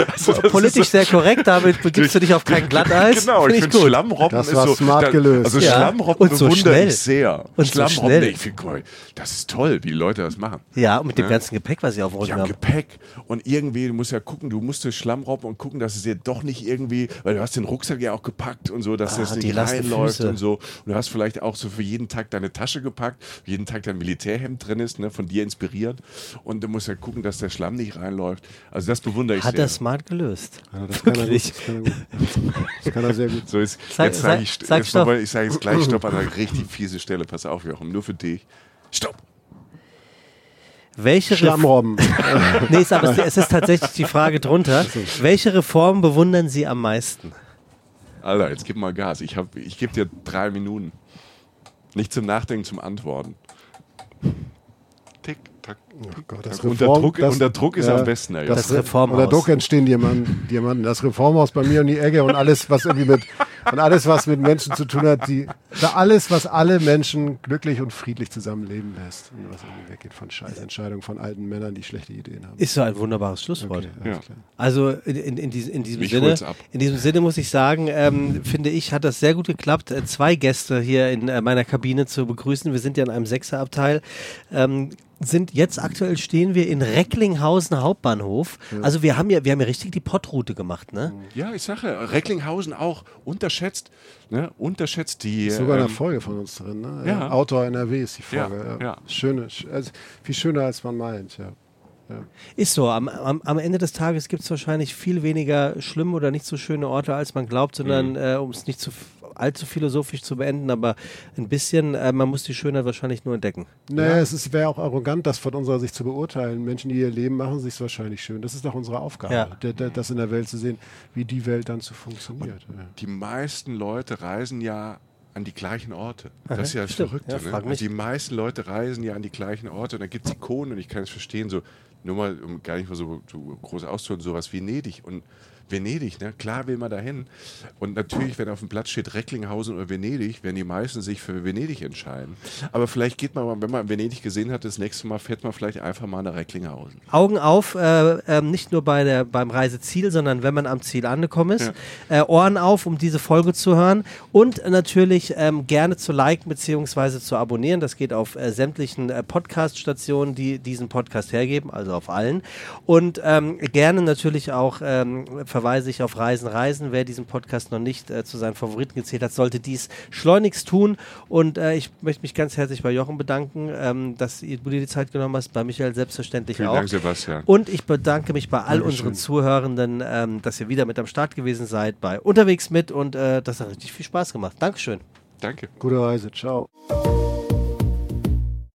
Politisch sehr korrekt, damit begibst du dich auf kein Glatteis. Genau, ich Finde. Schlammrobben Das ist war so. smart gelöst. Also Ja. Schlammrobben Und so bewundere schnell. ich sehr. Und so Schlammrobben, schnell. ich finde, cool, das ist toll, wie die Leute das machen. Ja, und mit dem Ja. ganzen Gepäck, was ich auf Rücken Ja, habe. Gepäck und irgendwie, du musst ja gucken, du musst durch Schlammrobben und gucken, dass es dir doch nicht irgendwie, weil du hast den Rucksack ja auch gepackt und so, dass Ah, das die nicht reinläuft Füße. und so. Und du hast vielleicht auch so für jeden Tag deine Tasche gepackt, jeden Tag dein Militärhemd drin ist, ne, von dir inspiriert. Und du musst ja gucken, dass der Schlamm nicht reinläuft. Also das bewundere ich Hat sehr. er smart gelöst. Ja, das, kann er gut, das kann er gut. Das kann er sehr gut. So ist, Sag- jetzt sage sag- ich, sag jetzt Stopp. mal, ich sage jetzt gleich Stopp an einer richtig fiese Stelle. Pass auf, Jochen, nur für dich. Stopp. Welche Schlammrobben. Nee, ist aber es ist tatsächlich die Frage drunter. Welche Reform bewundern Sie am meisten? Alter, jetzt gib mal Gas. Ich, hab- ich gebe dir drei Minuten. Nicht zum Nachdenken, zum Antworten. Tick, tack. Oh Gott, das unter, Reform- Druck, das- unter Druck ist ja, am besten. Ey. Das Reformhaus. Unter Druck entstehen Diamanten, Diamanten. Das Reformhaus bei mir um die Ecke und alles, was irgendwie mit und alles, was mit Menschen zu tun hat, die da alles, was alle Menschen glücklich und friedlich zusammenleben lässt. Und was irgendwie weggeht von Scheißentscheidungen von alten Männern, die schlechte Ideen haben. Ist so ein wunderbares Schlusswort. Okay, Ja. Also in, in, in, diesem, in, diesem Mich Sinne, in diesem Sinne muss ich sagen, ähm, finde ich, hat das sehr gut geklappt, äh, zwei Gäste hier in äh, meiner Kabine zu begrüßen. Wir sind ja in einem Sechserabteil. Ähm, sind jetzt aktuell stehen wir in Recklinghausen Hauptbahnhof. Also wir haben ja, wir haben ja richtig die Pottroute gemacht, ne? Ja, ich sage, Recklinghausen auch unterschätzt. Ne? Unterschätzt die. Ist sogar eine ähm, Folge von uns drin. Ne? ja. Outdoor NRW ist die Ja, Folge. ja. Schöne, sch- also viel schöner als man meint. Ja. Ist so, am, am, am Ende des Tages gibt es wahrscheinlich viel weniger schlimme oder nicht so schöne Orte, als man glaubt, sondern Mhm. äh, um es nicht zu allzu philosophisch zu beenden, aber ein bisschen, äh, man muss die Schönheit wahrscheinlich nur entdecken. Naja, es ist- wäre auch arrogant, das von unserer Sicht zu beurteilen. Menschen, die ihr Leben machen, sich wahrscheinlich schön. Das ist doch unsere Aufgabe, Ja. der, der, das in der Welt zu sehen, wie die Welt dann so funktioniert. Ja. Die meisten Leute reisen ja an die gleichen Orte. Das ist ja das stimmt. Verrückte. Ja, ne? Also die meisten Leute reisen ja an die gleichen Orte und da gibt es Ikonen und ich kann es verstehen, so nur mal, um gar nicht mal so, so groß auszuholen, sowas wie Venedig. Und Venedig, ne? klar will man dahin. Und natürlich, wenn auf dem Platz steht Recklinghausen oder Venedig, werden die meisten sich für Venedig entscheiden. Aber vielleicht geht man, wenn man Venedig gesehen hat, das nächste Mal fährt man vielleicht einfach mal nach Recklinghausen. Augen auf, äh, äh, nicht nur bei der, beim Reiseziel, sondern wenn man am Ziel angekommen ist. Ja. Äh, Ohren auf, um diese Folge zu hören. Und natürlich ähm, gerne zu liken bzw. zu abonnieren. Das geht auf äh, sämtlichen äh, Podcast-Stationen, die diesen Podcast hergeben, also auf allen. Und ähm, gerne natürlich auch ähm, verweise ich auf Reisen, Reisen. Wer diesen Podcast noch nicht äh, zu seinen Favoriten gezählt hat, sollte dies schleunigst tun. Und äh, ich möchte mich ganz herzlich bei Jochen bedanken, ähm, dass du dir die Zeit genommen hast. Bei Michael selbstverständlich Vielen auch. Dank, Sebastian. Und ich bedanke mich bei all Dankeschön. unseren Zuhörenden, ähm, dass ihr wieder mit am Start gewesen seid bei Unterwegs mit und äh, das hat richtig viel Spaß gemacht. Dankeschön. Danke. Gute Reise. Ciao.